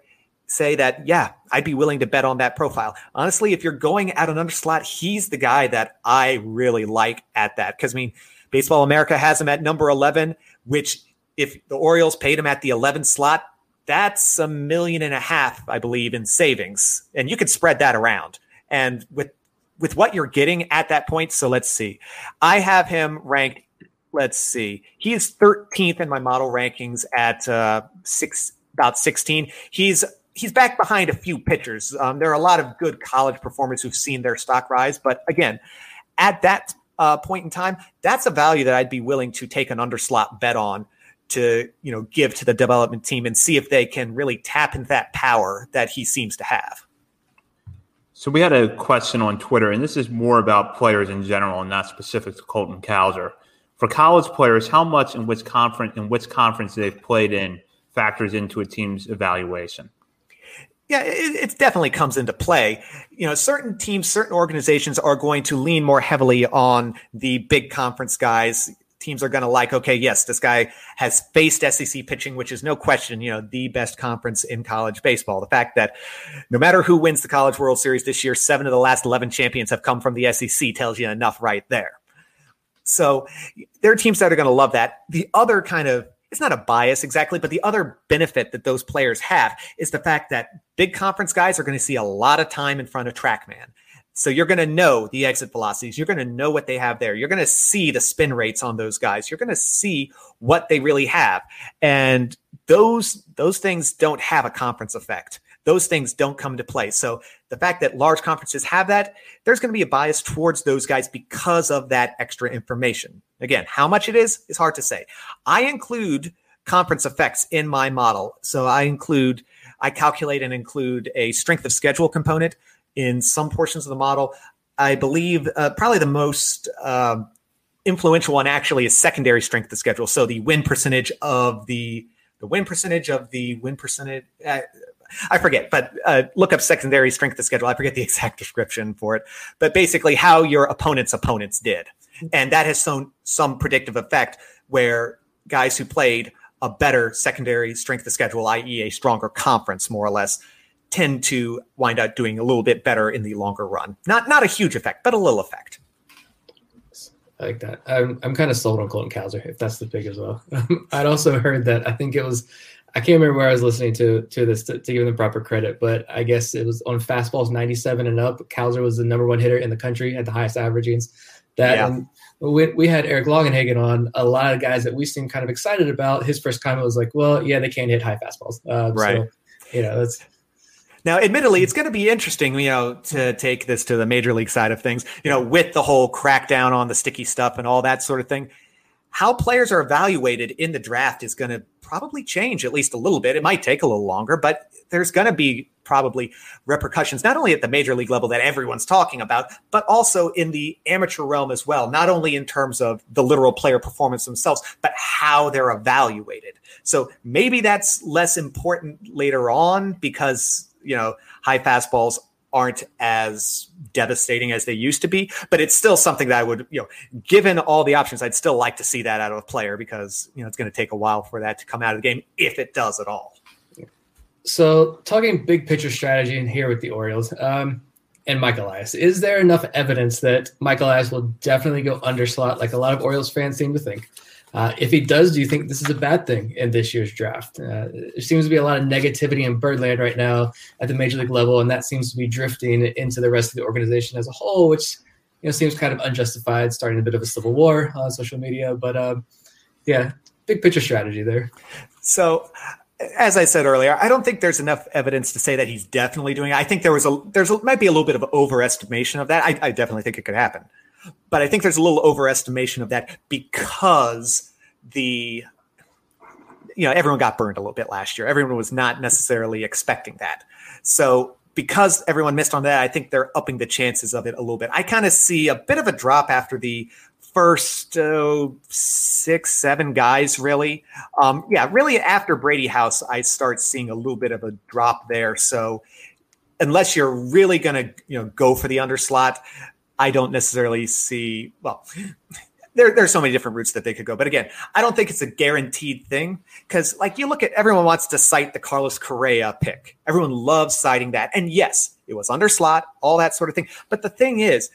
say that yeah, I'd be willing to bet on that profile. Honestly, if you're going at an underslot, he's the guy that I really like at that because I mean, Baseball America has him at number eleven, which if the Orioles paid him at the 11 slot, that's a million and a half, I believe, in savings, and you could spread that around. And with with what you're getting at that point. So let's see. I have him ranked. Let's see. He is 13th in my model rankings at uh, six about 16. He's he's back behind a few pitchers. Um, there are a lot of good college performers who've seen their stock rise, but again, at that uh, point in time, that's a value that I'd be willing to take an underslot bet on to you know give to the development team and see if they can really tap into that power that he seems to have. So we had a question on Twitter, and this is more about players in general and not specific to Colton Cowser. For college players, how much in which conference in which conference they've played in factors into a team's evaluation? Yeah, it, it, definitely comes into play. You know, certain teams, certain organizations are going to lean more heavily on the big conference guys teams are going to like, okay, yes, this guy has faced SEC pitching, which is no question, you know, the best conference in college baseball. The fact that no matter who wins the College World Series this year, seven of the last 11 champions have come from the SEC tells you enough right there. So there are teams that are going to love that. The other kind of it's not a bias exactly, but the other benefit that those players have is the fact that big conference guys are going to see a lot of time in front of TrackMan. So you're going to know the exit velocities. You're going to know what they have there. You're going to see the spin rates on those guys. You're going to see what they really have. And those those things don't have a conference effect. Those things don't come to play. So the fact that large conferences have that, there's going to be a bias towards those guys because of that extra information. Again, how much it is is hard to say. I include conference effects in my model. So I include I calculate and include a strength of schedule component in some portions of the model. I believe uh, probably the most uh, influential one actually is secondary strength of schedule. So the win percentage of the the win percentage of the win percentage. Uh, I forget, but uh, look up secondary strength of schedule. I forget the exact description for it, but basically how your opponent's opponents did, and that has shown some predictive effect where guys who played a better secondary strength of schedule, i.e., a stronger conference, more or less, tend to wind up doing a little bit better in the longer run. Not not a huge effect, but a little effect. I like that. I'm I'm kind of sold on Colton Cowser if that's the pick as well. I'd also heard that I think it was I can't remember where I was listening to to this to, to give them proper credit, but I guess it was on fastballs 97 and up. Cowser was the number one hitter in the country at the highest averagings. That yeah. we, we had Eric Longenhagen on a lot of guys that we seemed kind of excited about. His first comment was like, "Well, yeah, they can't hit high fastballs." Uh, right. So, you know, that's now, admittedly, it's going to be interesting, you know, to take this to the major league side of things, you know, with the whole crackdown on the sticky stuff and all that sort of thing. How players are evaluated in the draft is going to probably change at least a little bit. It might take a little longer, but there's going to be probably repercussions, not only at the major league level that everyone's talking about, but also in the amateur realm as well, not only in terms of the literal player performance themselves, but how they're evaluated. So maybe that's less important later on because, you know, high fastballs aren't as devastating as they used to be, but it's still something that I would, you know, given all the options, I'd still like to see that out of a player because, you know, it's going to take a while for that to come out of the game if it does at all. So, talking big picture strategy in here with the Orioles um, and Mike Elias, is there enough evidence that Mike Elias will definitely go under slot like a lot of Orioles fans seem to think? Uh, if he does, do you think this is a bad thing in this year's draft? Uh, there seems to be a lot of negativity in Birdland right now at the major league level, and that seems to be drifting into the rest of the organization as a whole, which you know seems kind of unjustified, starting a bit of a civil war on social media. But um, yeah, big picture strategy there. So as I said earlier, I don't think there's enough evidence to say that he's definitely doing it. I think there was a there's a, might be a little bit of overestimation of that. I, I definitely think it could happen, but I think there's a little overestimation of that because the you know everyone got burned a little bit last year. Everyone was not necessarily expecting that. So because everyone missed on that, I think they're upping the chances of it a little bit. I kind of see a bit of a drop after the first uh, six, seven guys, really. Um, yeah, really after Brady House, I start seeing a little bit of a drop there. So unless you're really going to, you know, go for the underslot, I don't necessarily see. Well, there, there's so many different routes that they could go. But again, I don't think it's a guaranteed thing because, like, you look at everyone wants to cite the Carlos Correa pick. Everyone loves citing that. And yes, it was under slot, all that sort of thing. But the thing is,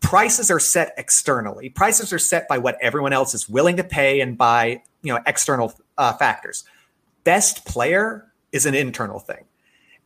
prices are set externally. Prices are set by what everyone else is willing to pay and by you know external uh, factors. Best player is an internal thing,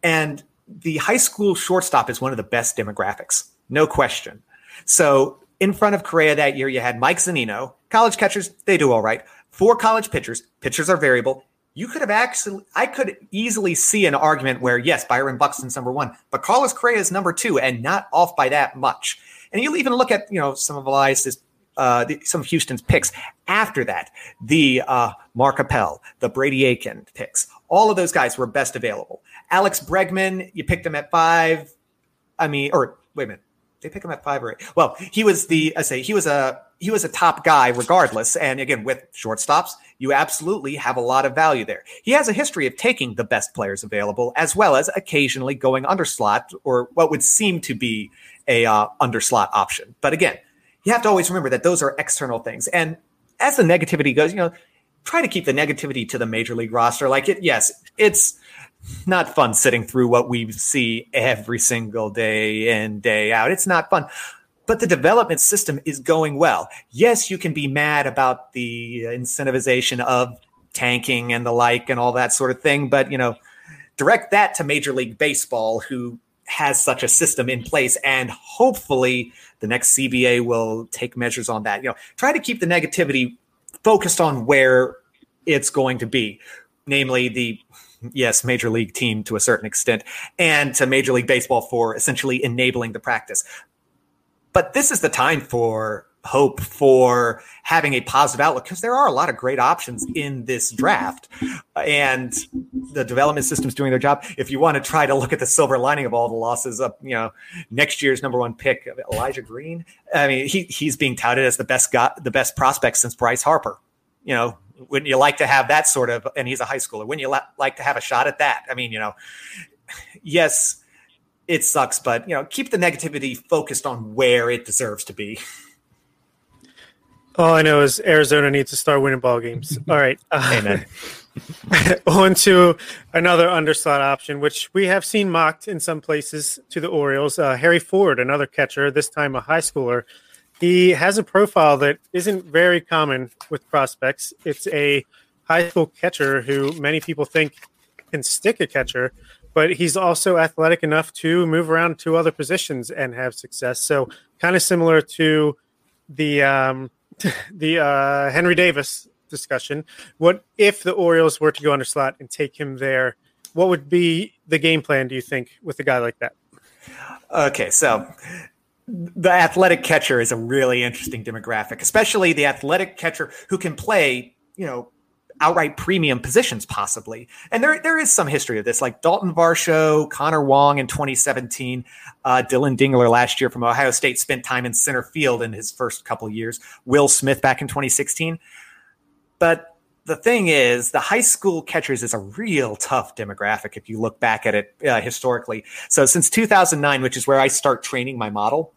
and the high school shortstop is one of the best demographics, no question. So in front of Correa that year, you had Mike Zunino. College catchers, they do all right. Four college pitchers. Pitchers are variable. You could have actually, I could easily see an argument where, yes, Byron Buxton's number one, but Carlos Correa is number two and not off by that much. And you'll even look at, you know, some of Elias's, uh, the, some of Houston's picks after that. The uh, Mark Appel, the Brady Aiken picks. All of those guys were best available. Alex Bregman, you picked him at five. I mean, or wait a minute, they pick him at five or eight. Well, he was the I say he was a he was a top guy regardless. And again, with shortstops, you absolutely have a lot of value there. He has a history of taking the best players available, as well as occasionally going under slot or what would seem to be a uh, under slot option. But again, you have to always remember that those are external things. And as the negativity goes, you know, try to keep the negativity to the major league roster. Like it, yes, it's not fun sitting through what we see every single day in day out. It's not fun. But the development system is going well. Yes, you can be mad about the incentivization of tanking and the like and all that sort of thing, but you know, direct that to Major League Baseball, who has such a system in place and hopefully the next CBA will take measures on that. You know, try to keep the negativity focused on where it's going to be, namely the yes, major league team to a certain extent, and to Major League Baseball for essentially enabling the practice. But this is the time for hope for having a positive outlook because there are a lot of great options in this draft. And the development system's doing their job. If you want to try to look at the silver lining of all the losses of you know next year's number one pick elijah green i mean he, he's being touted as the best got the best prospect since bryce harper you know wouldn't you like to have that sort of and he's a high schooler wouldn't you la- like to have a shot at that? I mean you know yes it sucks but you know keep the negativity focused on where it deserves to be. All i know is arizona needs to start winning ball games. All right. Uh, amen. on to another underslot option, which we have seen mocked in some places to the Orioles. Uh, Harry Ford, another catcher, this time a high schooler, he has a profile that isn't very common with prospects. It's a high school catcher who many people think can stick a catcher, but he's also athletic enough to move around to other positions and have success. So, kind of similar to the um, the uh, Henry Davis discussion. What if the Orioles were to go under slot and take him there? What would be the game plan? Do you think with a guy like that? Okay, so the athletic catcher is a really interesting demographic, especially the athletic catcher who can play, you know, outright premium positions, possibly. And there, there is some history of this, like Dalton Varsho, Connor Wong in 2017, uh, Dillon Dingler last year from Ohio State spent time in center field in his first couple years, Will Smith back in 2016. But the thing is, the high school catchers is a real tough demographic if you look back at it uh, historically. So since 2009, which is where I start training my model,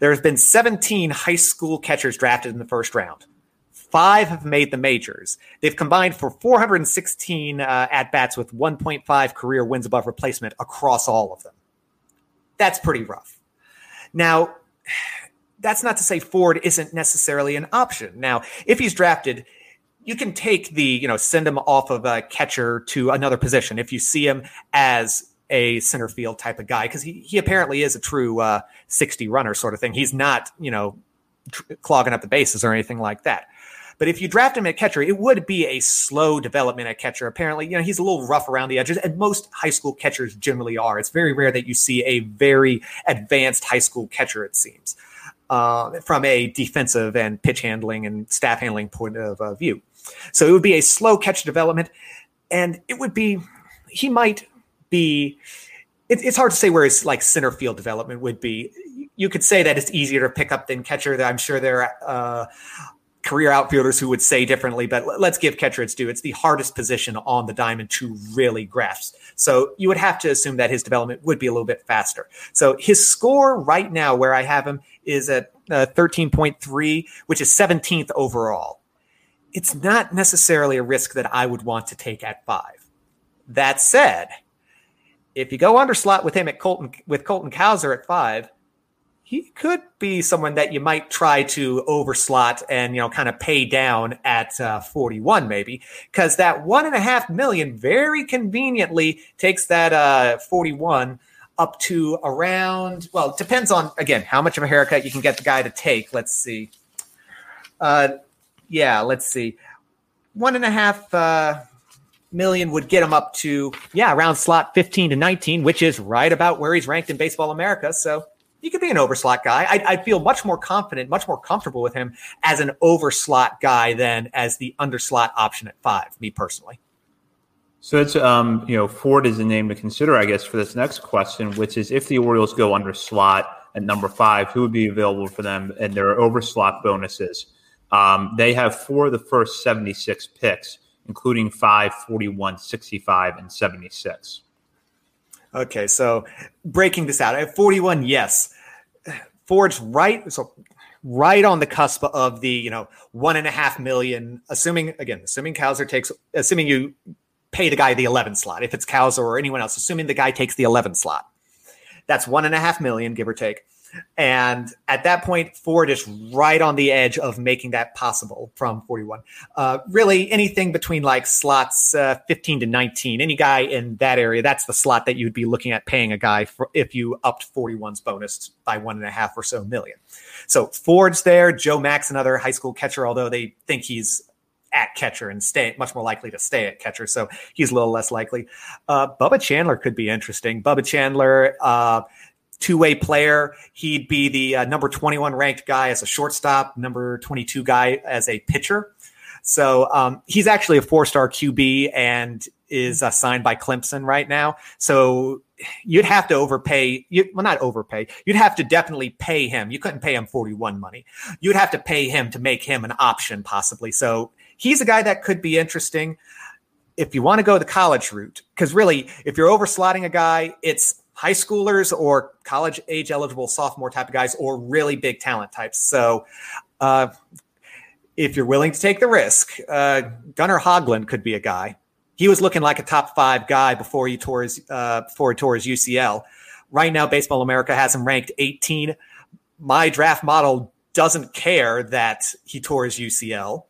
there has been 17 high school catchers drafted in the first round. Five have made the majors. They've combined for 416 uh, at bats with 1.5 career wins above replacement across all of them. That's pretty rough. Now, that's not to say Ford isn't necessarily an option. Now, if he's drafted, you can take the, you know, send him off of a catcher to another position if you see him as a center field type of guy because he, he apparently is a true uh, 60 runner sort of thing. He's not, you know, tr- clogging up the bases or anything like that. But if you draft him at catcher, it would be a slow development at catcher. Apparently, you know, he's a little rough around the edges, and most high school catchers generally are. It's very rare that you see a very advanced high school catcher, it seems, uh, from a defensive and pitch handling and staff handling point of uh, view. So it would be a slow catch development, and it would be, he might be, it, it's hard to say where his like center field development would be. You could say that it's easier to pick up than catcher. That I'm sure there are uh, career outfielders who would say differently, but let's give catcher its due. It's the hardest position on the diamond to really grasp. So you would have to assume that his development would be a little bit faster. So his score right now, where I have him, is at uh, 13.3, which is 17th overall. It's not necessarily a risk that I would want to take at five. That said, if you go under slot with him at Colton with Colton Cowser at five, he could be someone that you might try to overslot and you know kind of pay down at uh, 41 maybe because that one and a half million very conveniently takes that uh, 41 up to around well it depends on again how much of a haircut you can get the guy to take let's see uh yeah let's see one and a half uh million would get him up to yeah around slot 15 to 19 which is right about where he's ranked in baseball america so he could be an overslot guy. I, I feel much more confident, much more comfortable with him as an overslot guy than as the underslot option at five. Me personally. So it's um, you know Ford is a name to consider, I guess, for this next question, which is if the Orioles go under slot at number five, who would be available for them and their overslot bonuses? Um, they have four of the first 76 picks, including 5, 41, 65, and 76. Okay, so breaking this out, have 41. Yes, Ford's right. So right on the cusp of the you know one and a half million. Assuming again, assuming Cowser takes, assuming you pay the guy the 11 slot. If it's Cowser or anyone else, assuming the guy takes the 11 slot, that's one and a half million, give or take. And at that point, Ford is right on the edge of making that possible from 41. Uh, really, anything between like slots uh, 15 to 19, any guy in that area, that's the slot that you'd be looking at paying a guy for if you upped 41's bonus by one and a half or so million. So Ford's there. Joe Mack, another high school catcher, although they think he's at catcher and stay much more likely to stay at catcher. So he's a little less likely. Uh, Bubba Chandler could be interesting. Bubba Chandler, uh, two way player. He'd be the uh, number 21 ranked guy as a shortstop, number 22 guy as a pitcher. So um, he's actually a four star QB and is uh, signed by Clemson right now. So you'd have to overpay. You, well, not overpay. You'd have to definitely pay him. You couldn't pay him 41 money. You'd have to pay him to make him an option, possibly. So he's a guy that could be interesting if you want to go the college route. Because really, if you're overslotting a guy, it's high schoolers or college age eligible sophomore type of guys or really big talent types. So, uh, if you're willing to take the risk, uh, Gunnar Hoglund could be a guy. He was looking like a top five guy before he tore his uh, before he tore his UCL. Right now, Baseball America has him ranked 18. My draft model doesn't care that he tore his UCL.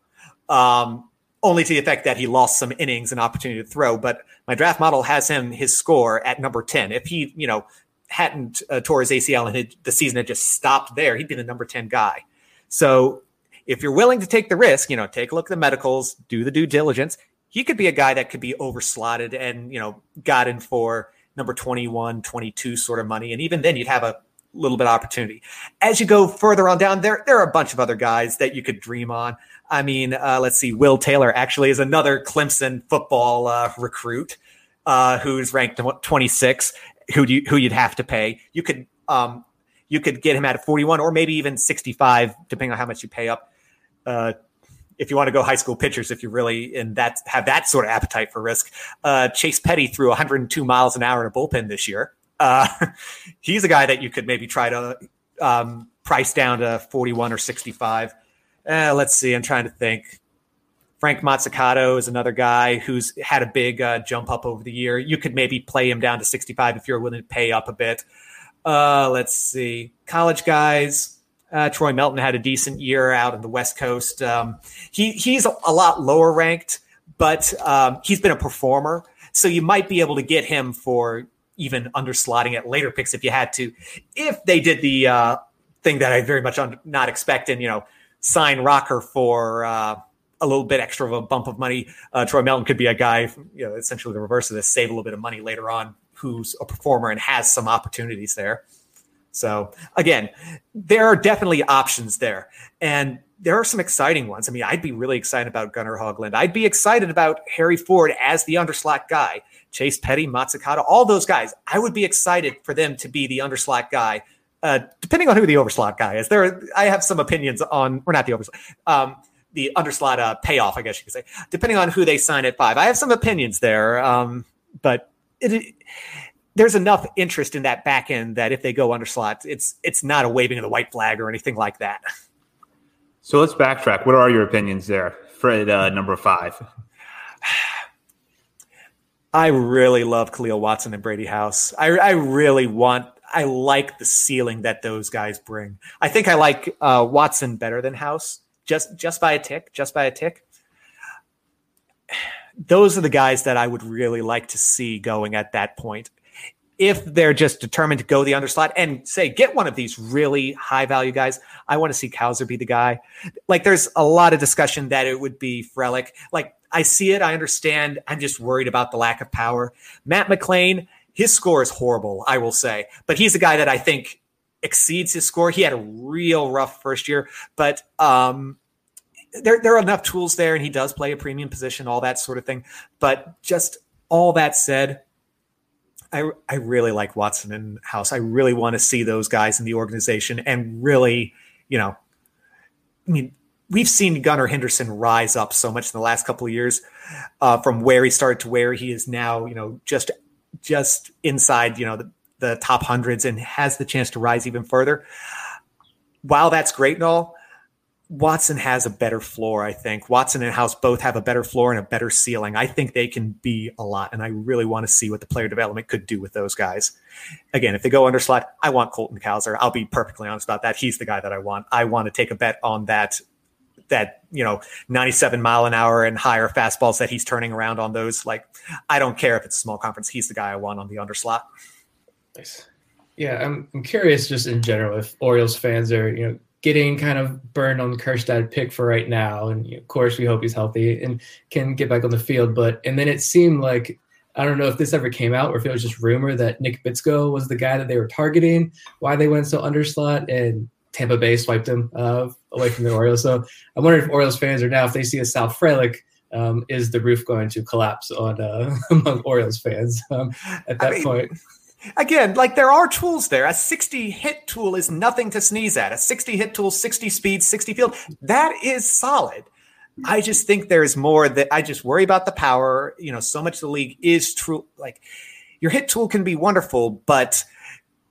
Um, only to the effect that he lost some innings and opportunity to throw. But my draft model has him his score at number 10. If he, you know, hadn't uh, tore his ACL and had, the season had just stopped there, he'd be the number 10 guy. So if you're willing to take the risk, you know, take a look at the medicals, do the due diligence, he could be a guy that could be overslotted and, you know, got in for number 21, 22 sort of money. And even then you'd have a little bit of opportunity. As you go further on down, there there are a bunch of other guys that you could dream on. I mean, uh, let's see, Will Taylor actually is another Clemson football uh, recruit uh, who's ranked 26, who you who you'd have to pay. You could um, you could get him at 41 or maybe even 65, depending on how much you pay up. Uh, if you want to go high school pitchers, if you really in that have that sort of appetite for risk, uh, Chase Petty threw 102 miles an hour in a bullpen this year. Uh, he's a guy that you could maybe try to um, price down to 41 or 65. Uh, let's see. I'm trying to think. Frank Mozzicato is another guy who's had a big uh, jump up over the year. You could maybe play him down to 65 if you're willing to pay up a bit. Uh, let's see. College guys. Uh, Troy Melton had a decent year out on the West Coast. Um, he he's a, a, lot lower ranked, but um, he's been a performer, so you might be able to get him for even underslotting at later picks if you had to. If they did the uh, thing that I very much un- not expecting, you know, sign Rocker for uh, a little bit extra of a bump of money. Uh, Troy Melton could be a guy, you know, essentially the reverse of this, save a little bit of money later on, who's a performer and has some opportunities there. So again, there are definitely options there. And there are some exciting ones. I mean, I'd be really excited about Gunnar Hoglund. I'd be excited about Harry Ford as the underslot guy. Chase Petty, Mozzicato, all those guys. I would be excited for them to be the underslot guy. Uh, depending on who the overslot guy is, there I have some opinions on, or not the overslot, um, the underslot uh, payoff, I guess you could say. Depending on who they sign at five, I have some opinions there. Um, but it, there's enough interest in that back end that if they go underslot, it's it's not a waving of the white flag or anything like that. So let's backtrack. What are your opinions there for uh, number five? I really love Khalil Watson and Brady House. I, I really want. I like the ceiling that those guys bring. I think I like uh, Watson better than House, just just by a tick, just by a tick those are the guys that I would really like to see going at that point if they're just determined to go the underslot and say get one of these really high value guys, I want to see Cowser be the guy. Like there's a lot of discussion that it would be Frelick. Like I see it, I understand. I'm just worried about the lack of power. Matt McLain, his score is horrible, I will say, but he's a guy that I think exceeds his score. He had a real rough first year, but um, there there are enough tools there, and he does play a premium position, all that sort of thing. But just all that said, I, I really like Watson and House. I really want to see those guys in the organization and really, you know, I mean, we've seen Gunnar Henderson rise up so much in the last couple of years, uh, from where he started to where he is now. You know, just just inside, you know, the, the top hundreds and has the chance to rise even further. While that's great and all, Watson has a better floor, I think. Watson and House both have a better floor and a better ceiling. I think they can be a lot, and I really want to see what the player development could do with those guys. Again, if they go under slot, I want Colton Cowser. I'll be perfectly honest about that. He's the guy that I want. I want to take a bet on that that you know 97 mile an hour and higher fastballs that he's turning around on those like i don't care if it's a small conference he's the guy i want on the underslot nice yeah I'm, I'm curious just in general if orioles fans are you know getting kind of burned on Kjerstad pick for right now. And of course, we hope he's healthy and can get back on the field. But and then it seemed like I don't know if this ever came out or if it was just rumor that Nick Bitsko was the guy that they were targeting. Why they went so underslot and Tampa Bay swiped him uh, away from the Orioles. So I wonder if Orioles fans are now, if they see a Sal Frelick, um, is the roof going to collapse on uh, among Orioles fans um, at that I mean, point? Again, like there are tools there. A 60 hit tool is nothing to sneeze at. A 60 hit tool, 60 speed, 60 field, that is solid. I just think there's more that I just worry about the power. You know, so much of the league is true. Like your hit tool can be wonderful, but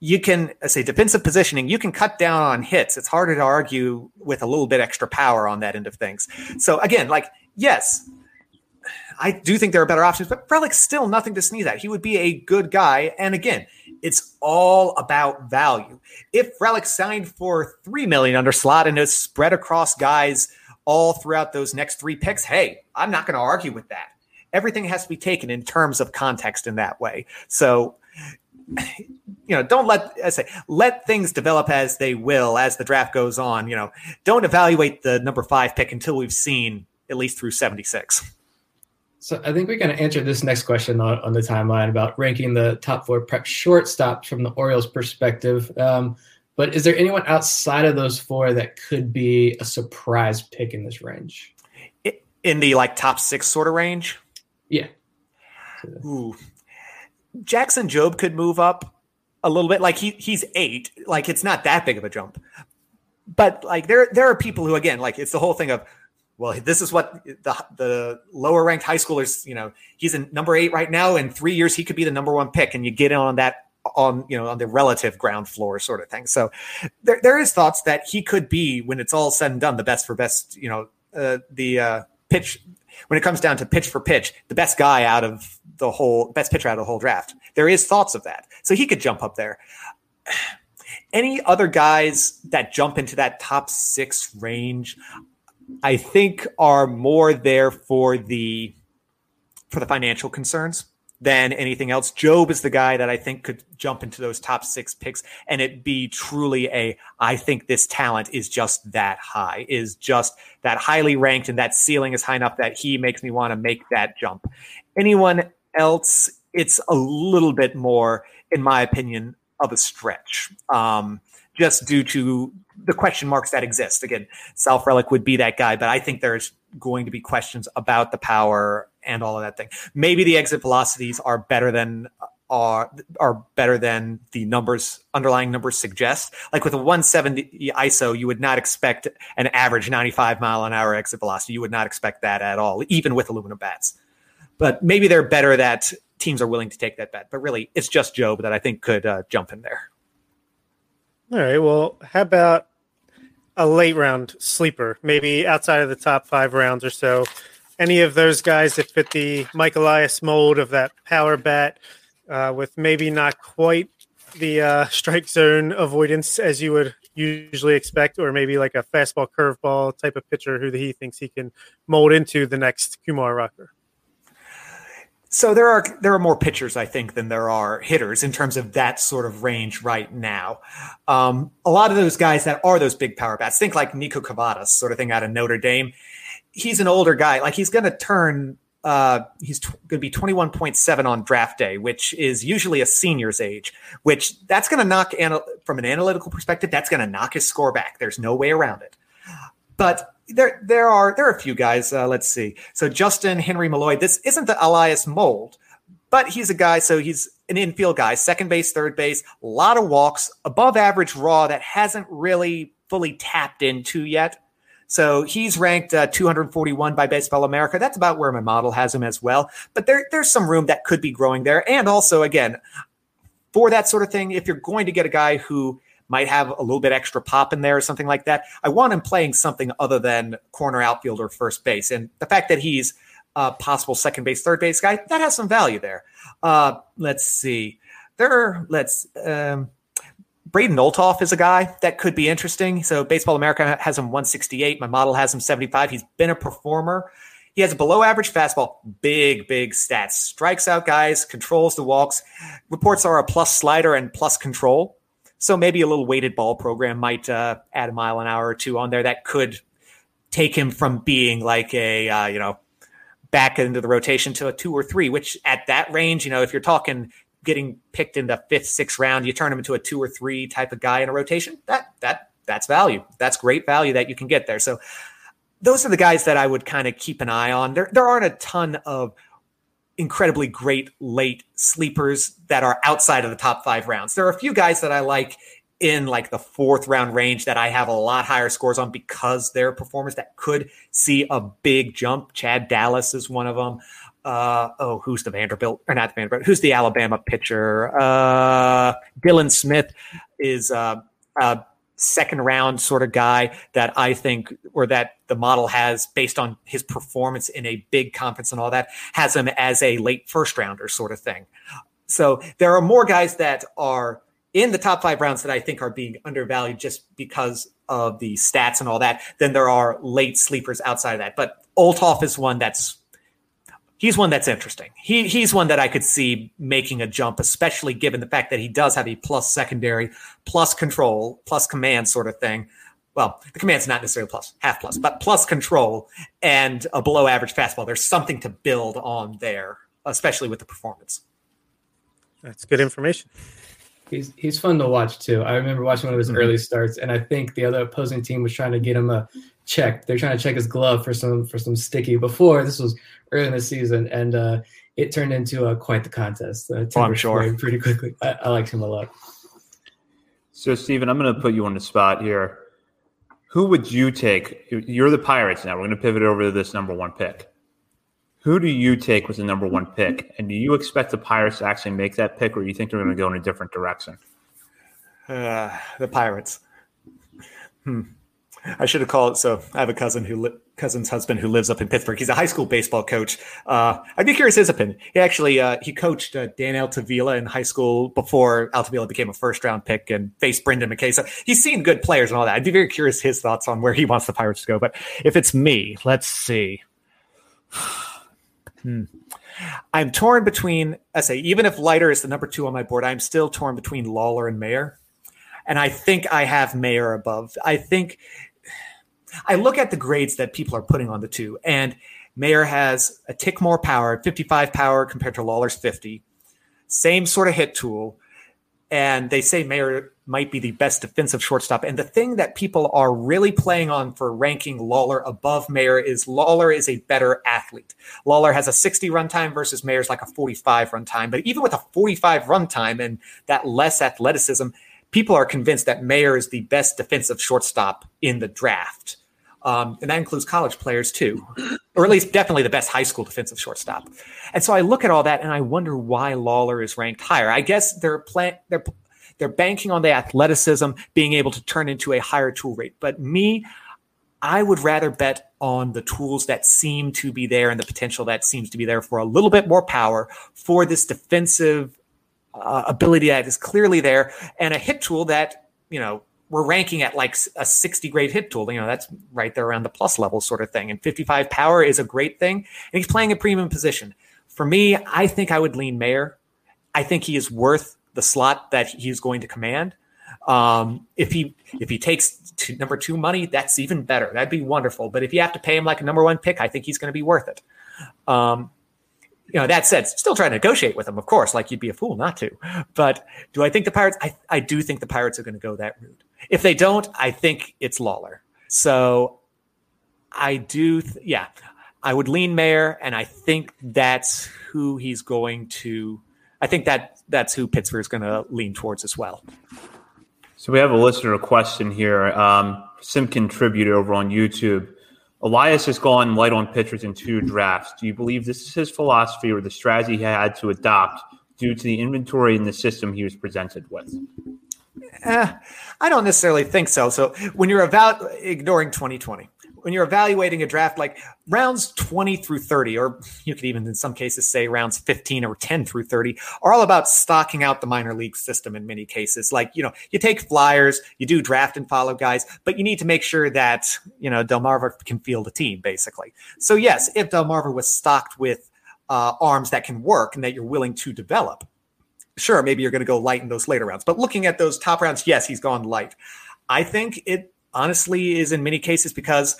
you can say defensive positioning, you can cut down on hits. It's harder to argue with a little bit extra power on that end of things. So again, like, yes, I do think there are better options, but Frelick's still nothing to sneeze at. He would be a good guy. And again, it's all about value. If Frelick signed for three million under slot and is spread across guys all throughout those next three picks, hey, I'm not going to argue with that. Everything has to be taken in terms of context in that way. So you know, don't let I say let things develop as they will as the draft goes on. You know, don't evaluate the number five pick until we've seen at least through 76. So I think we kind of answered this next question on, on, the timeline about ranking the top four prep shortstops from the Orioles' perspective. Um, but is there anyone outside of those four that could be a surprise pick in this range? In the like top six sort of range? Yeah. Ooh. Jackson Jobe could move up a little bit. Like he he's eight. Like it's not that big of a jump. But like there there are people who again like it's the whole thing of well this is what the the lower ranked high schoolers you know he's in number eight right now in three years he could be the number one pick and you get on that on you know on the relative ground floor sort of thing. So there there is thoughts that he could be when it's all said and done the best for best you know uh, the uh, pitch when it comes down to pitch for pitch the best guy out of the whole best pitcher out of the whole draft. There is thoughts of that, so he could jump up there. Any other guys that jump into that top six range, I think, are more there for the for the financial concerns than anything else. Jobe is the guy that I think could jump into those top six picks and it be truly a, I think this talent is just that high, is just that highly ranked and that ceiling is high enough that he makes me want to make that jump. Anyone else, it's a little bit more, in my opinion, of a stretch. Um, just due to the question marks that exist. Again, Sal Frelick would be that guy, but I think there's going to be questions about the power and all of that thing. Maybe the exit velocities are better than are are better than the numbers underlying numbers suggest. Like with a 170 ISO, you would not expect an average 95 mile an hour exit velocity. You would not expect that at all, even with aluminum bats. But maybe they're better that teams are willing to take that bet. But really, it's just Jobe that I think could uh, jump in there. All right. Well, how about a late round sleeper, maybe outside of the top five rounds or so? Any of those guys that fit the Mike Elias mold of that power bat uh, with maybe not quite the uh, strike zone avoidance as you would usually expect, or maybe like a fastball curveball type of pitcher who he thinks he can mold into the next Kumar Rocker. So there are there are more pitchers, I think, than there are hitters in terms of that sort of range right now. Um, a lot of those guys that are those big power bats, think like Niko Kavadas, sort of thing out of Notre Dame he's an older guy. Like he's going to turn. Uh, he's t- going to be 21.7 on draft day, which is usually a senior's age. Which that's going to knock anal- from an analytical perspective. That's going to knock his score back. There's no way around it. But there, there are there are a few guys. Uh, let's see. So Justin Henry Malloy. This isn't the Elias mold, but he's a guy. So he's an infield guy, second base, third base, a lot of walks, above average raw that hasn't really fully tapped into yet. So he's ranked uh, 241 by Baseball America. That's about where my model has him as well. But there, there's some room that could be growing there. And also, again, for that sort of thing, if you're going to get a guy who might have a little bit extra pop in there or something like that, I want him playing something other than corner outfield or first base. And the fact that he's a possible second base, third base guy, that has some value there. Uh, let's see. There, let's. Um, Braden Olthoff is a guy that could be interesting. So Baseball America has him 168. My model has him 75. He's been a performer. He has a below average fastball, big, big stats. Strikes out guys, controls the walks. Reports are a plus slider and plus control. So maybe a little weighted ball program might uh, add a mile an hour or two on there. That could take him from being like a, uh, you know, back into the rotation to a two or three, which at that range, you know, if you're talking getting picked in the fifth, sixth round, you turn him into a two or three type of guy in a rotation. That that that's value. That's great value that you can get there. So those are the guys that I would kind of keep an eye on. There there aren't a ton of incredibly great late sleepers that are outside of the top five rounds. There are a few guys that I like in like the fourth round range that I have a lot higher scores on because their performance that could see a big jump. Chad Dallas is one of them uh, oh, who's the Vanderbilt or not the Vanderbilt? Who's the Alabama pitcher? Uh, Dylan Smith is uh, a second round sort of guy that I think, or that the model has based on his performance in a big conference and all that, has him as a late first rounder sort of thing. So there are more guys that are in the top five rounds that I think are being undervalued just because of the stats and all that than there are late sleepers outside of that. But Olthoff is one that's he's one that's interesting. He he's one that I could see making a jump, especially given the fact that he does have a plus secondary, plus control, plus command sort of thing. well, the command's not necessarily plus, half plus, but plus control and a below average fastball. There's something to build on there, especially with the performance. That's good information. He's he's fun to watch too. I remember watching one of his mm-hmm. early starts, and I think the other opposing team was trying to get him a check. They're trying to check his glove for some for some sticky before. This was early in the season, and uh, it turned into uh, quite the contest. Uh, oh, I'm sure. Pretty quickly. I, I liked him a lot. So, Stephen, I'm going to put you on the spot here. Who would you take? You're the Pirates now. We're going to pivot over to this number one pick. Who do you take with the number one pick? And do you expect the Pirates to actually make that pick, or do you think they're going to go in a different direction? Uh, the Pirates. Hmm. I should have called. So I have a cousin who li- cousin's husband who lives up in Pittsburgh. He's a high school baseball coach. Uh, I'd be curious his opinion. He actually uh, he coached uh, Dan Altavilla in high school before Altavilla became a first round pick and faced Brendan McKay. So he's seen good players and all that. I'd be very curious his thoughts on where he wants the Pirates to go. But if it's me, let's see. hmm. I'm torn between. I say even if Leiter is the number two on my board, I'm still torn between Lawlar and Mayer. And I think I have Mayer above. I think I look at the grades that people are putting on the two, and Mayer has a tick more power, 55 power compared to Lawlar's 50. Same sort of hit tool. And they say Mayer might be the best defensive shortstop. And the thing that people are really playing on for ranking Lawlar above Mayer is Lawlar is a better athlete. Lawlar has a 60 run time versus Mayer's like a 45 run time. But even with a 45 run time and that less athleticism, people are convinced that Mayer is the best defensive shortstop in the draft. Um, and that includes college players too, or at least definitely the best high school defensive shortstop. And so I look at all that and I wonder why Lawlar is ranked higher. I guess they're play, they're they're banking on the athleticism being able to turn into a higher tool rate. But me, I would rather bet on the tools that seem to be there and the potential that seems to be there for a little bit more power for this defensive uh, ability that is clearly there and a hit tool that you know we're ranking at like a 60 grade hit tool. You know, that's right there around the plus level sort of thing. And 55 power is a great thing. And he's playing a premium position. For me, I think I would lean Mayer. I think he is worth the slot that he's going to command. Um, if he if he takes number two money, that's even better. That'd be wonderful. But if you have to pay him like a number one pick, I think he's going to be worth it. Um, you know, that said, still try to negotiate with him, of course, like you'd be a fool not to. But do I think the Pirates? I, I do think the Pirates are going to go that route. If they don't, I think it's Lawlar. So I do, th- yeah, I would lean Mayer, and I think that's who he's going to. I think that that's who Pittsburgh's going to lean towards as well. So we have a listener question here. Um, Sim contributor over on YouTube. Elias has gone light on pitchers in two drafts. Do you believe this is his philosophy or the strategy he had to adopt due to the inventory in the system he was presented with? Eh, I don't necessarily think so. So when you're about ignoring 2020, when you're evaluating a draft like rounds 20 through 30 or you could even in some cases say rounds 15 or 10 through 30 are all about stocking out the minor league system in many cases like you know you take flyers you do draft and follow guys but you need to make sure that you know delmarva can field a team basically so yes if delmarva was stocked with uh, arms that can work and that you're willing to develop sure maybe you're going to go light in those later rounds but looking at those top rounds yes he's gone light i think it honestly is in many cases because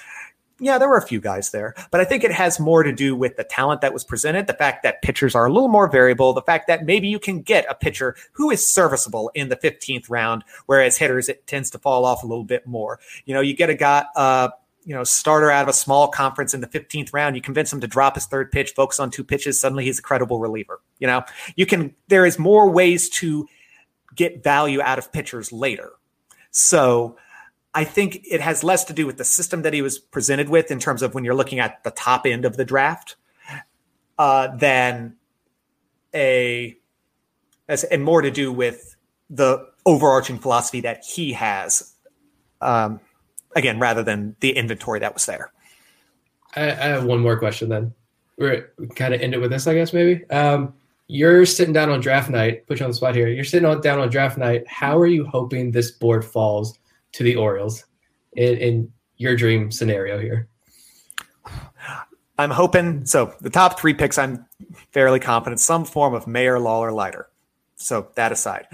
yeah, there were a few guys there, but I think it has more to do with the talent that was presented, the fact that pitchers are a little more variable, the fact that maybe you can get a pitcher who is serviceable in the 15th round, whereas hitters, it tends to fall off a little bit more. You know, you get a guy, uh, you know, starter out of a small conference in the 15th round, you convince him to drop his third pitch, focus on two pitches, suddenly he's a credible reliever. You know, you can, there is more ways to get value out of pitchers later. So, I think it has less to do with the system that he was presented with in terms of when you're looking at the top end of the draft uh, than a as, and more to do with the overarching philosophy that he has. Um, again, rather than the inventory that was there. I, I have one more question then. We're kind of end it with this, I guess, maybe. Um, you're sitting down on draft night, put you on the spot here. You're sitting on, down on draft night. How are you hoping this board falls to the Orioles in, in your dream scenario here? I'm hoping so. The top three picks, I'm fairly confident some form of Mayer, Lawlar, Leiter. So that aside,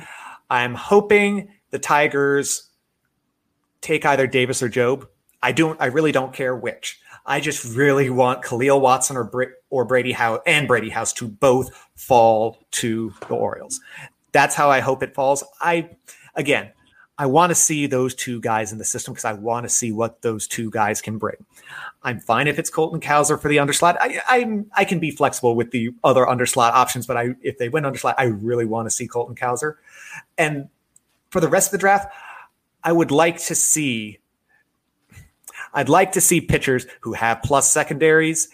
I'm hoping the Tigers take either Davis or Jobe. I don't. I really don't care which. I just really want Khalil Watson or Bra- or Brady House and Brady House to both fall to the Orioles. That's how I hope it falls. I again, I want to see those two guys in the system because I want to see what those two guys can bring. I'm fine if it's Colton Cowser for the underslot. I, I I can be flexible with the other underslot options, but I if they win underslot, I really want to see Colton Cowser. And for the rest of the draft, I would like to see I'd like to see pitchers who have plus secondaries,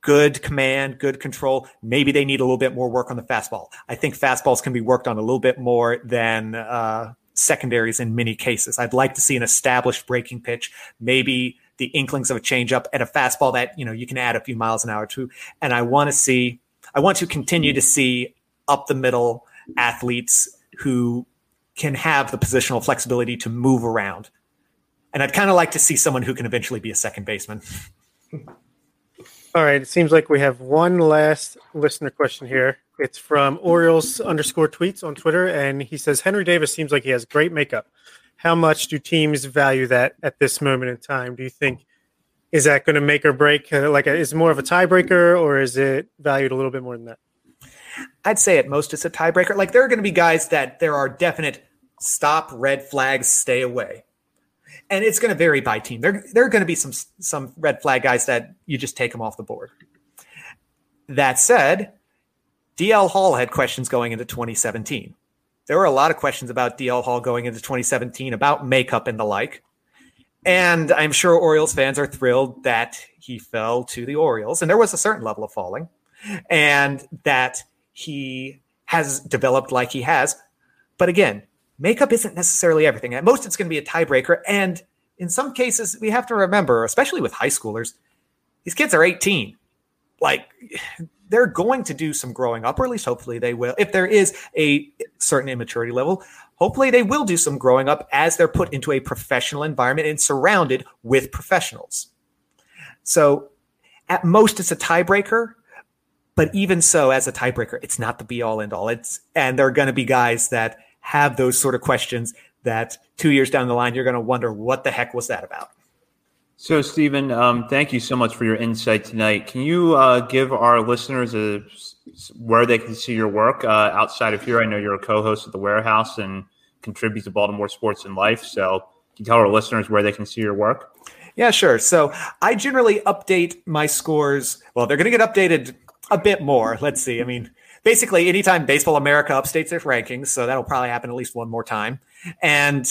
good command, good control. Maybe they need a little bit more work on the fastball. I think fastballs can be worked on a little bit more than uh, secondaries in many cases. I'd like to see an established breaking pitch, maybe the inklings of a changeup and a fastball that you know you can add a few miles an hour to. And I want to see, I want to continue to see up the middle athletes who can have the positional flexibility to move around and I'd kind of like to see someone who can eventually be a second baseman. All right. It seems like we have one last listener question here. It's from Orioles underscore tweets on Twitter. And he says Henry Davis seems like he has great makeup. How much do teams value that at this moment in time? Do you think is that going to make or break? Uh, like, is it more of a tiebreaker or is it valued a little bit more than that? I'd say at most it's a tiebreaker. Like, there are going to be guys that there are definite stop, red flags, stay away and it's going to vary by team. There, there are going to be some some red flag guys that you just take them off the board. That said, DL Hall had questions going into 2017. There were a lot of questions about DL Hall going into 2017 about makeup and the like. And I'm sure Orioles fans are thrilled that he fell to the Orioles, and there was a certain level of falling, and that he has developed like he has. But again, makeup isn't necessarily everything. At most, it's going to be a tiebreaker. And in some cases, we have to remember, especially with high schoolers, these kids are 18. Like, they're going to do some growing up, or at least hopefully they will. If there is a certain immaturity level, hopefully they will do some growing up as they're put into a professional environment and surrounded with professionals. So, at most, it's a tiebreaker. But even so, as a tiebreaker, it's not the be all end all. It's and there are going to be guys that have those sort of questions that two years down the line, you're going to wonder what the heck was that about? So, Stephen, um, thank you so much for your insight tonight. Can you uh, give our listeners a, where they can see your work uh, outside of here? I know you're a co-host of the Warehouse and contribute to Baltimore Sports and Life. So, can you tell our listeners where they can see your work? Yeah, sure. So, I generally update my scores. Well, they're going to get updated a bit more. Let's see. I mean, basically anytime Baseball America updates their rankings, so that'll probably happen at least one more time. And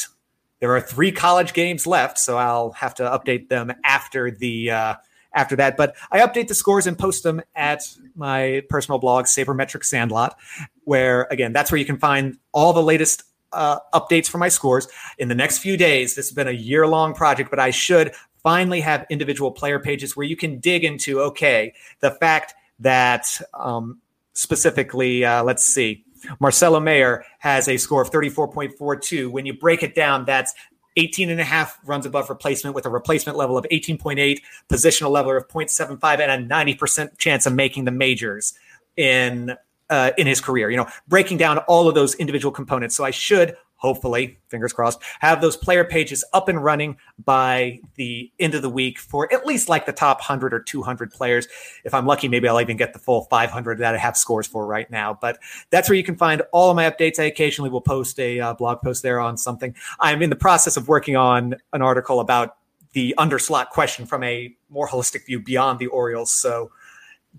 there are three college games left, so I'll have to update them after the uh, after that. But I update the scores and post them at my personal blog, Sabermetric Sandlot, where again, that's where you can find all the latest uh, updates for my scores. In the next few days, this has been a year long project, but I should finally have individual player pages where you can dig into okay, the fact that um, specifically, uh, let's see, Marcelo Mayer has a score of 34.42. When you break it down, that's 18 and a half runs above replacement with a replacement level of 18.8, positional level of 0.75, and a 90% chance of making the majors in uh, in his career. You know, breaking down all of those individual components. So I should hopefully, fingers crossed, have those player pages up and running by the end of the week for at least like the top 100 or 200 players. If I'm lucky, maybe I'll even get the full 500 that I have scores for right now. But that's where you can find all of my updates. I occasionally will post a uh, blog post there on something. I'm in the process of working on an article about the underslot question from a more holistic view beyond the Orioles. So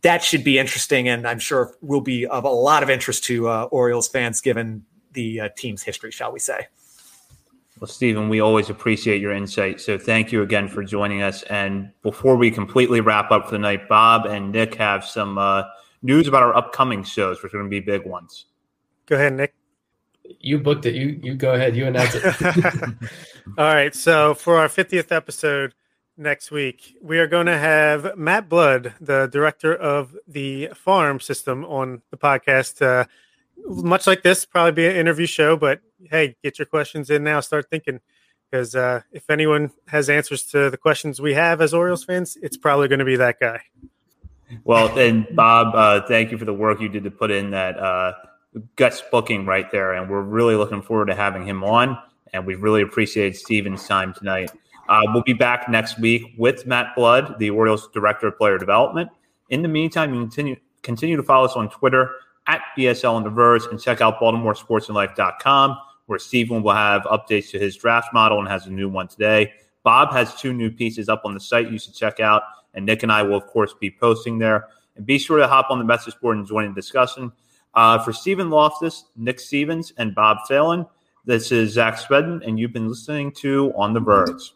that should be interesting, and I'm sure will be of a lot of interest to uh, Orioles fans, given the uh, team's history, shall we say. Well, Stephen, we always appreciate your insight. So thank you again for joining us. And before we completely wrap up for the night, Bob and Nick have some uh, news about our upcoming shows, which are going to be big ones. Go ahead, Nick. You booked it. You you go ahead. You announce it. All right. So for our 50th episode next week, we are going to have Matt Blood, the director of the farm system, on the podcast. Uh, much like this, probably be an interview show. But hey, get your questions in now. Start thinking because uh, if anyone has answers to the questions we have as Orioles fans, it's probably going to be that guy. Well, and Bob, uh, thank you for the work you did to put in that uh, guest booking right there, and we're really looking forward to having him on. and we really appreciate Stephen's time tonight. Uh, we'll be back next week with Matt Blood, the Orioles Director of Player Development. In the meantime, you continue continue to follow us on Twitter at BSL on the Verge and check out BaltimoreSportsAndLife.com, where Stephen will have updates to his draft model and has a new one today. Bob has two new pieces up on the site you should check out, and Nick and I will, of course, be posting there. And be sure to hop on the message board and join the discussion. Uh, for Stephen Loftus, Nick Stevens, and Bob Phelan, this is Zach Spedden, and you've been listening to On the Verge.